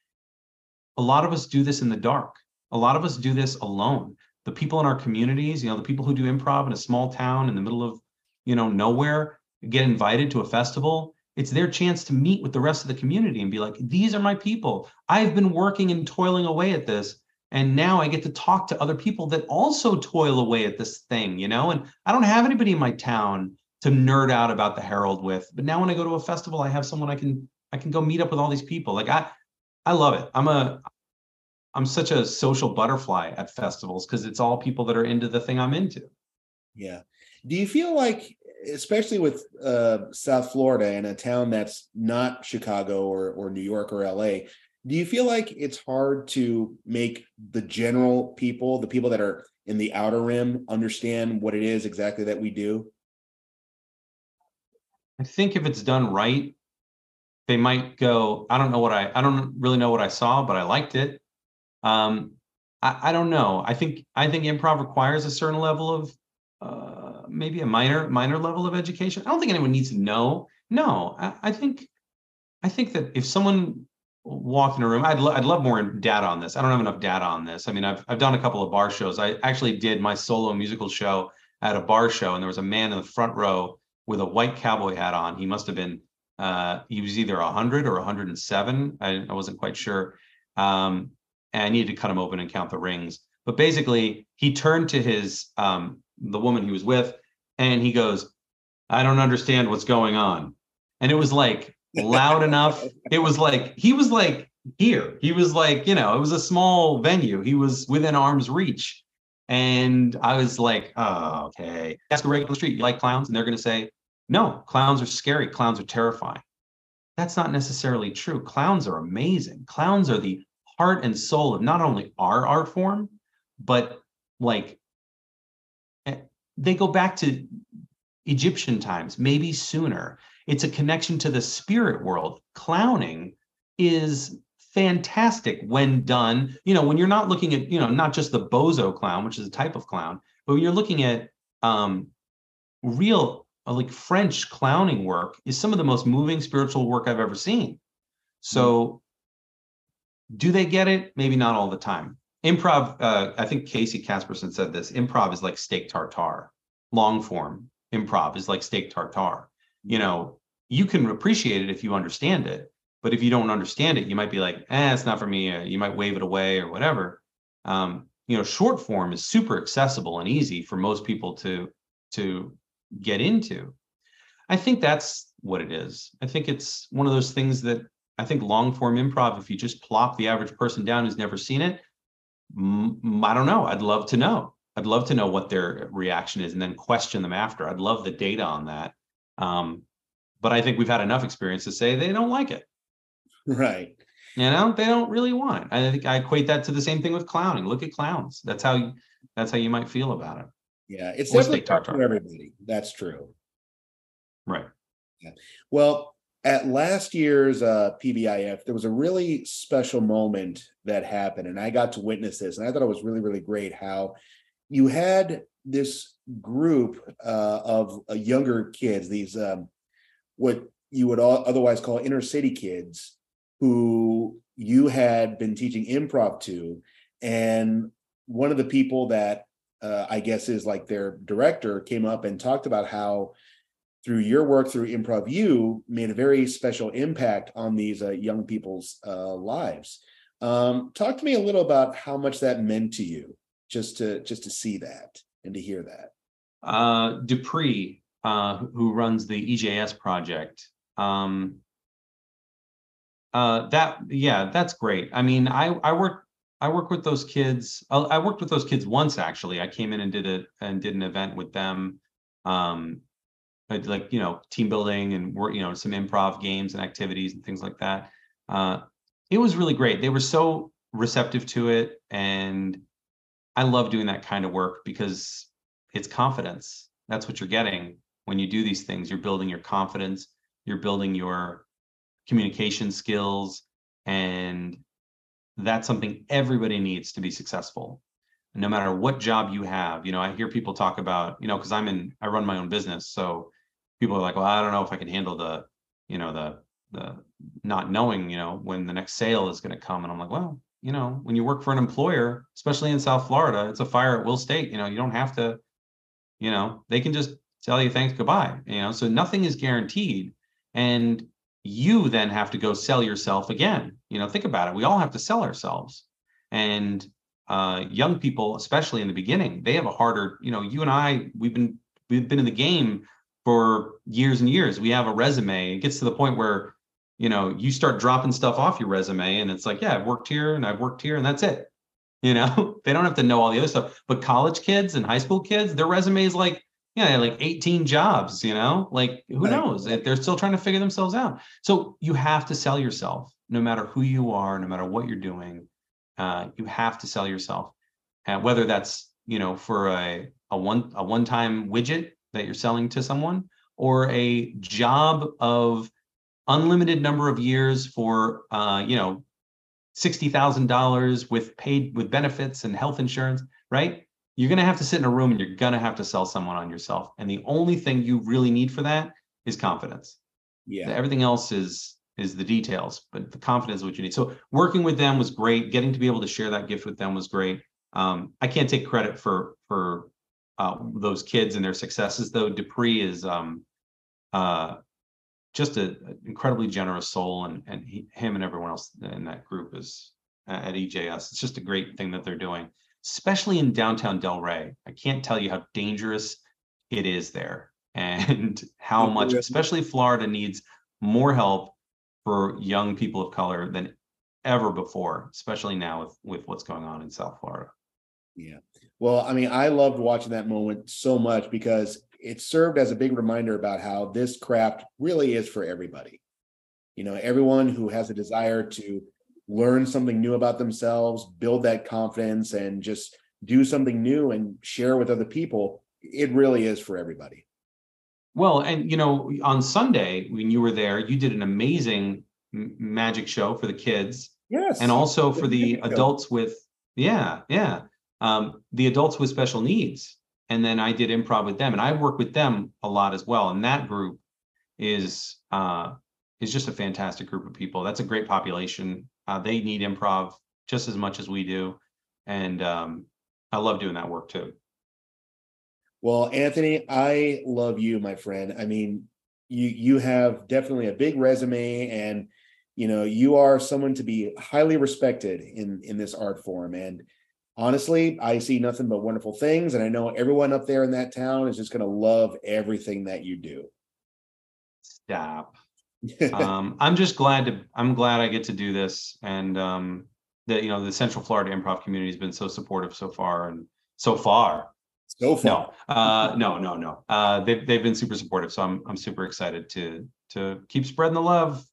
a lot of us do this in the dark a lot of us do this alone the people in our communities, you know, the people who do improv in a small town in the middle of, you know, nowhere get invited to a festival. It's their chance to meet with the rest of the community and be like, these are my people. I've been working and toiling away at this. And now I get to talk to other people that also toil away at this thing, you know? And I don't have anybody in my town to nerd out about the Herald with. But now when I go to a festival, I have someone I can I can go meet up with all these people. Like I I love it. I'm a I'm such a social butterfly at festivals because it's all people that are into the thing I'm into. Yeah. Do you feel like, especially with uh, South Florida and a town that's not Chicago or, or New York or LA, do you feel like it's hard to make the general people, the people that are in the outer rim, understand what it is exactly that we do? I think if it's done right, they might go, I don't know what I, I don't really know what I saw, but I liked it. Um, I, I don't know. I think I think improv requires a certain level of uh, maybe a minor minor level of education. I don't think anyone needs to know. No, I, I think I think that if someone walked in a room, I'd lo- I'd love more data on this. I don't have enough data on this. I mean, I've I've done a couple of bar shows. I actually did my solo musical show at a bar show, and there was a man in the front row with a white cowboy hat on. He must have been uh, he was either 100 or 107. I, I wasn't quite sure. Um, and I needed to cut him open and count the rings. But basically, he turned to his um, the woman he was with, and he goes, "I don't understand what's going on." And it was like loud enough. It was like he was like here. He was like, you know, it was a small venue. He was within arm's reach. And I was like, oh, okay. Ask a regular street, you like clowns? And they're going to say, no, clowns are scary. Clowns are terrifying. That's not necessarily true. Clowns are amazing. Clowns are the heart and soul of not only our art form, but like they go back to Egyptian times, maybe sooner. It's a connection to the spirit world. Clowning is fantastic when done. You know, when you're not looking at, you know, not just the bozo clown, which is a type of clown, but when you're looking at um, real, uh, like French clowning work, is some of the most moving spiritual work I've ever seen. So do they get it? Maybe not all the time. Improv, uh, I think Casey Casperson said this improv is like steak tartare. Long form improv is like steak tartare. You know, you can appreciate it if you understand it, but if you don't understand it, you might be like, eh, it's not for me. Uh, you might wave it away or whatever. Um, you know, short form is super accessible and easy for most people to to get into. I think that's what it is. I think it's one of those things that I think long form improv, if you just plop the average person down who's never seen it, I don't know. I'd love to know. I'd love to know what their reaction is and then question them after. I'd love the data on that. Um, but I think we've had enough experience to say they don't like it. Right. You know, they don't really want it. I think I equate that to the same thing with clowning. Look at clowns. That's how you, that's how you might feel about it. Yeah, it's or definitely for everybody. That's true. Right. Yeah. Well, at last year's uh, PBIF, there was a really special moment that happened, and I got to witness this, and I thought it was really, really great how you had this group uh, of uh, younger kids, these um, what you would otherwise call inner city kids, who you had been teaching improv to, and one of the people that uh, I guess is like their director came up and talked about how through your work through improv you made a very special impact on these uh, young people's uh, lives. Um, talk to me a little about how much that meant to you just to just to see that and to hear that. Uh, dupree uh, who runs the ejs project um, uh, that yeah that's great. I mean i i work i work with those kids i worked with those kids once actually. I came in and did it and did an event with them um, like you know team building and work you know some improv games and activities and things like that uh, it was really great. They were so receptive to it and i love doing that kind of work because it's confidence. That's what you're getting when you do these things. You're building your confidence you're building your communication skills and that's something everybody needs to be successful no matter what job you have you know i hear people talk about you know because i'm in i run my own business so people are like, well, I don't know if I can handle the, you know, the the not knowing, you know, when the next sale is going to come. And I'm like, well, you know, when you work for an employer, especially in South Florida, it's a fire at will state. You know, you don't have to, you know, they can just tell you thanks, goodbye. You know, so nothing is guaranteed. And you then have to go sell yourself again. You know, think about it. We all have to sell ourselves. And uh, young people, especially in the beginning, they have a harder, you know, you and I, we've been we've been in the game for years and years. We have a resume. It gets to the point where, you know, you start dropping stuff off your resume and it's like, yeah, I've worked here and I've worked here and that's it. You know, they don't have to know all the other stuff. But college kids and high school kids, their resume is like, yeah, like 18 jobs, you know, like who right. knows? They're still trying to figure themselves out. So you have to sell yourself no matter who you are, no matter what you're doing. Uh, you have to sell yourself. And whether that's, you know, for a, a one a one-time widget that you're selling to someone or a job of unlimited number of years for uh, you know $60,000 with paid with benefits and health insurance, right? You're going to have to sit in a room and you're going to have to sell someone on yourself. And the only thing you really need for that is confidence. Yeah. Everything else is is the details, but the confidence is what you need. So working with them was great. Getting to be able to share that gift with them was great. Um, I can't take credit for for uh, those kids and their successes, though. Dupree is um, uh, just an incredibly generous soul, and and he, him and everyone else in that group is at EJS. It's just a great thing that they're doing, especially in downtown Delray. I can't tell you how dangerous it is there, and how much, especially Florida, needs more help for young people of color than ever before, especially now with with what's going on in South Florida. Yeah. Well, I mean, I loved watching that moment so much because it served as a big reminder about how this craft really is for everybody. You know, everyone who has a desire to learn something new about themselves, build that confidence, and just do something new and share with other people, it really is for everybody. Well, and you know, on Sunday when you were there, you did an amazing magic show for the kids. Yes. And also for the adults with, yeah, yeah um, the adults with special needs. And then I did improv with them, and I work with them a lot as well. And that group is uh, is just a fantastic group of people. That's a great population. Uh, they need improv just as much as we do, and um, I love doing that work too. Well, Anthony, I love you, my friend. I mean, you you have definitely a big resume, and you know you are someone to be highly respected in in this art form. And honestly, I see nothing but wonderful things. And I know everyone up there in that town is just going to love everything that you do. Stop. um, I'm just glad to, I'm glad I get to do this. And um, that, you know, the Central Florida improv community has been so supportive so far and so far. So far. No, uh, no, no, no. Uh, they've, they've been super supportive. So I'm, I'm super excited to, to keep spreading the love.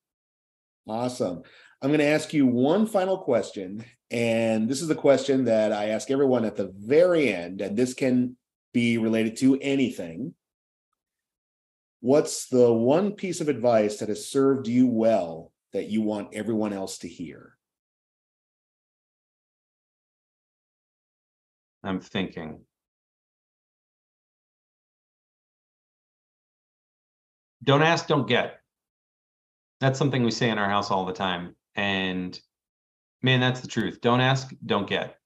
Awesome. I'm going to ask you one final question. And this is the question that I ask everyone at the very end. And this can be related to anything. What's the one piece of advice that has served you well that you want everyone else to hear? I'm thinking. Don't ask, don't get. That's something we say in our house all the time. And man, that's the truth. Don't ask, don't get.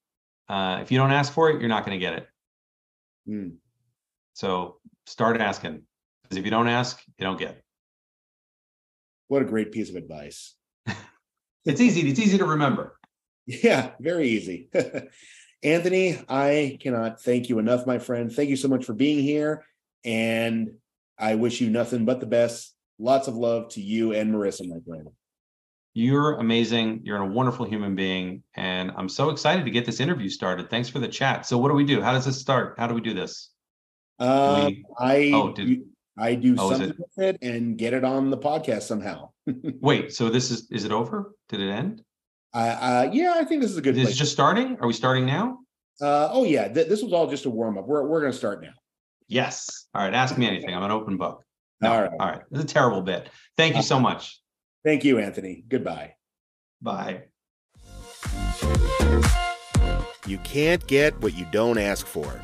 Uh, if you don't ask for it, you're not going to get it. Mm. So start asking because if you don't ask, you don't get. What a great piece of advice. it's easy. It's easy to remember. Yeah, very easy. Anthony, I cannot thank you enough, my friend. Thank you so much for being here. And I wish you nothing but the best. Lots of love to you and Marissa, my friend. You're amazing. You're a wonderful human being. And I'm so excited to get this interview started. Thanks for the chat. So, what do we do? How does this start? How do we do this? Uh, we, I oh, did, do, I do oh, something it, with it and get it on the podcast somehow. wait, so this is is it over? Did it end? Uh, uh yeah, I think this is a good. Is it just starting? Are we starting now? Uh, oh yeah, th- this was all just a warm up. We're we're gonna start now. Yes. All right. Ask me anything. I'm an open book. No, all right. All right. It's a terrible bit. Thank you so much. Thank you, Anthony. Goodbye. Bye. You can't get what you don't ask for.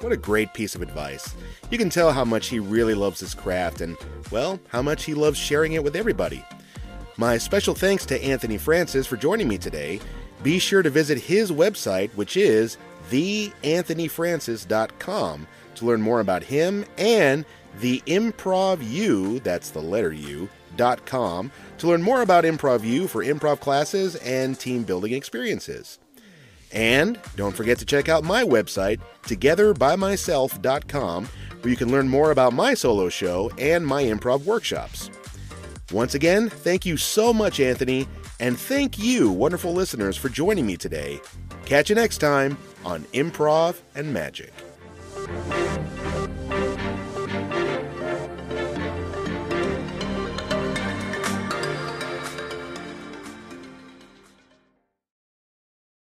What a great piece of advice. You can tell how much he really loves his craft and, well, how much he loves sharing it with everybody. My special thanks to Anthony Francis for joining me today. be sure to visit his website, which is theanthonyfrancis.com, to learn more about him and the Improv U, that's the letter U, dot com, to learn more about Improv U for improv classes and team building experiences. And don't forget to check out my website, togetherbymyself.com, where you can learn more about my solo show and my improv workshops. Once again, thank you so much, Anthony, and thank you, wonderful listeners, for joining me today. Catch you next time on Improv and Magic. Thank you.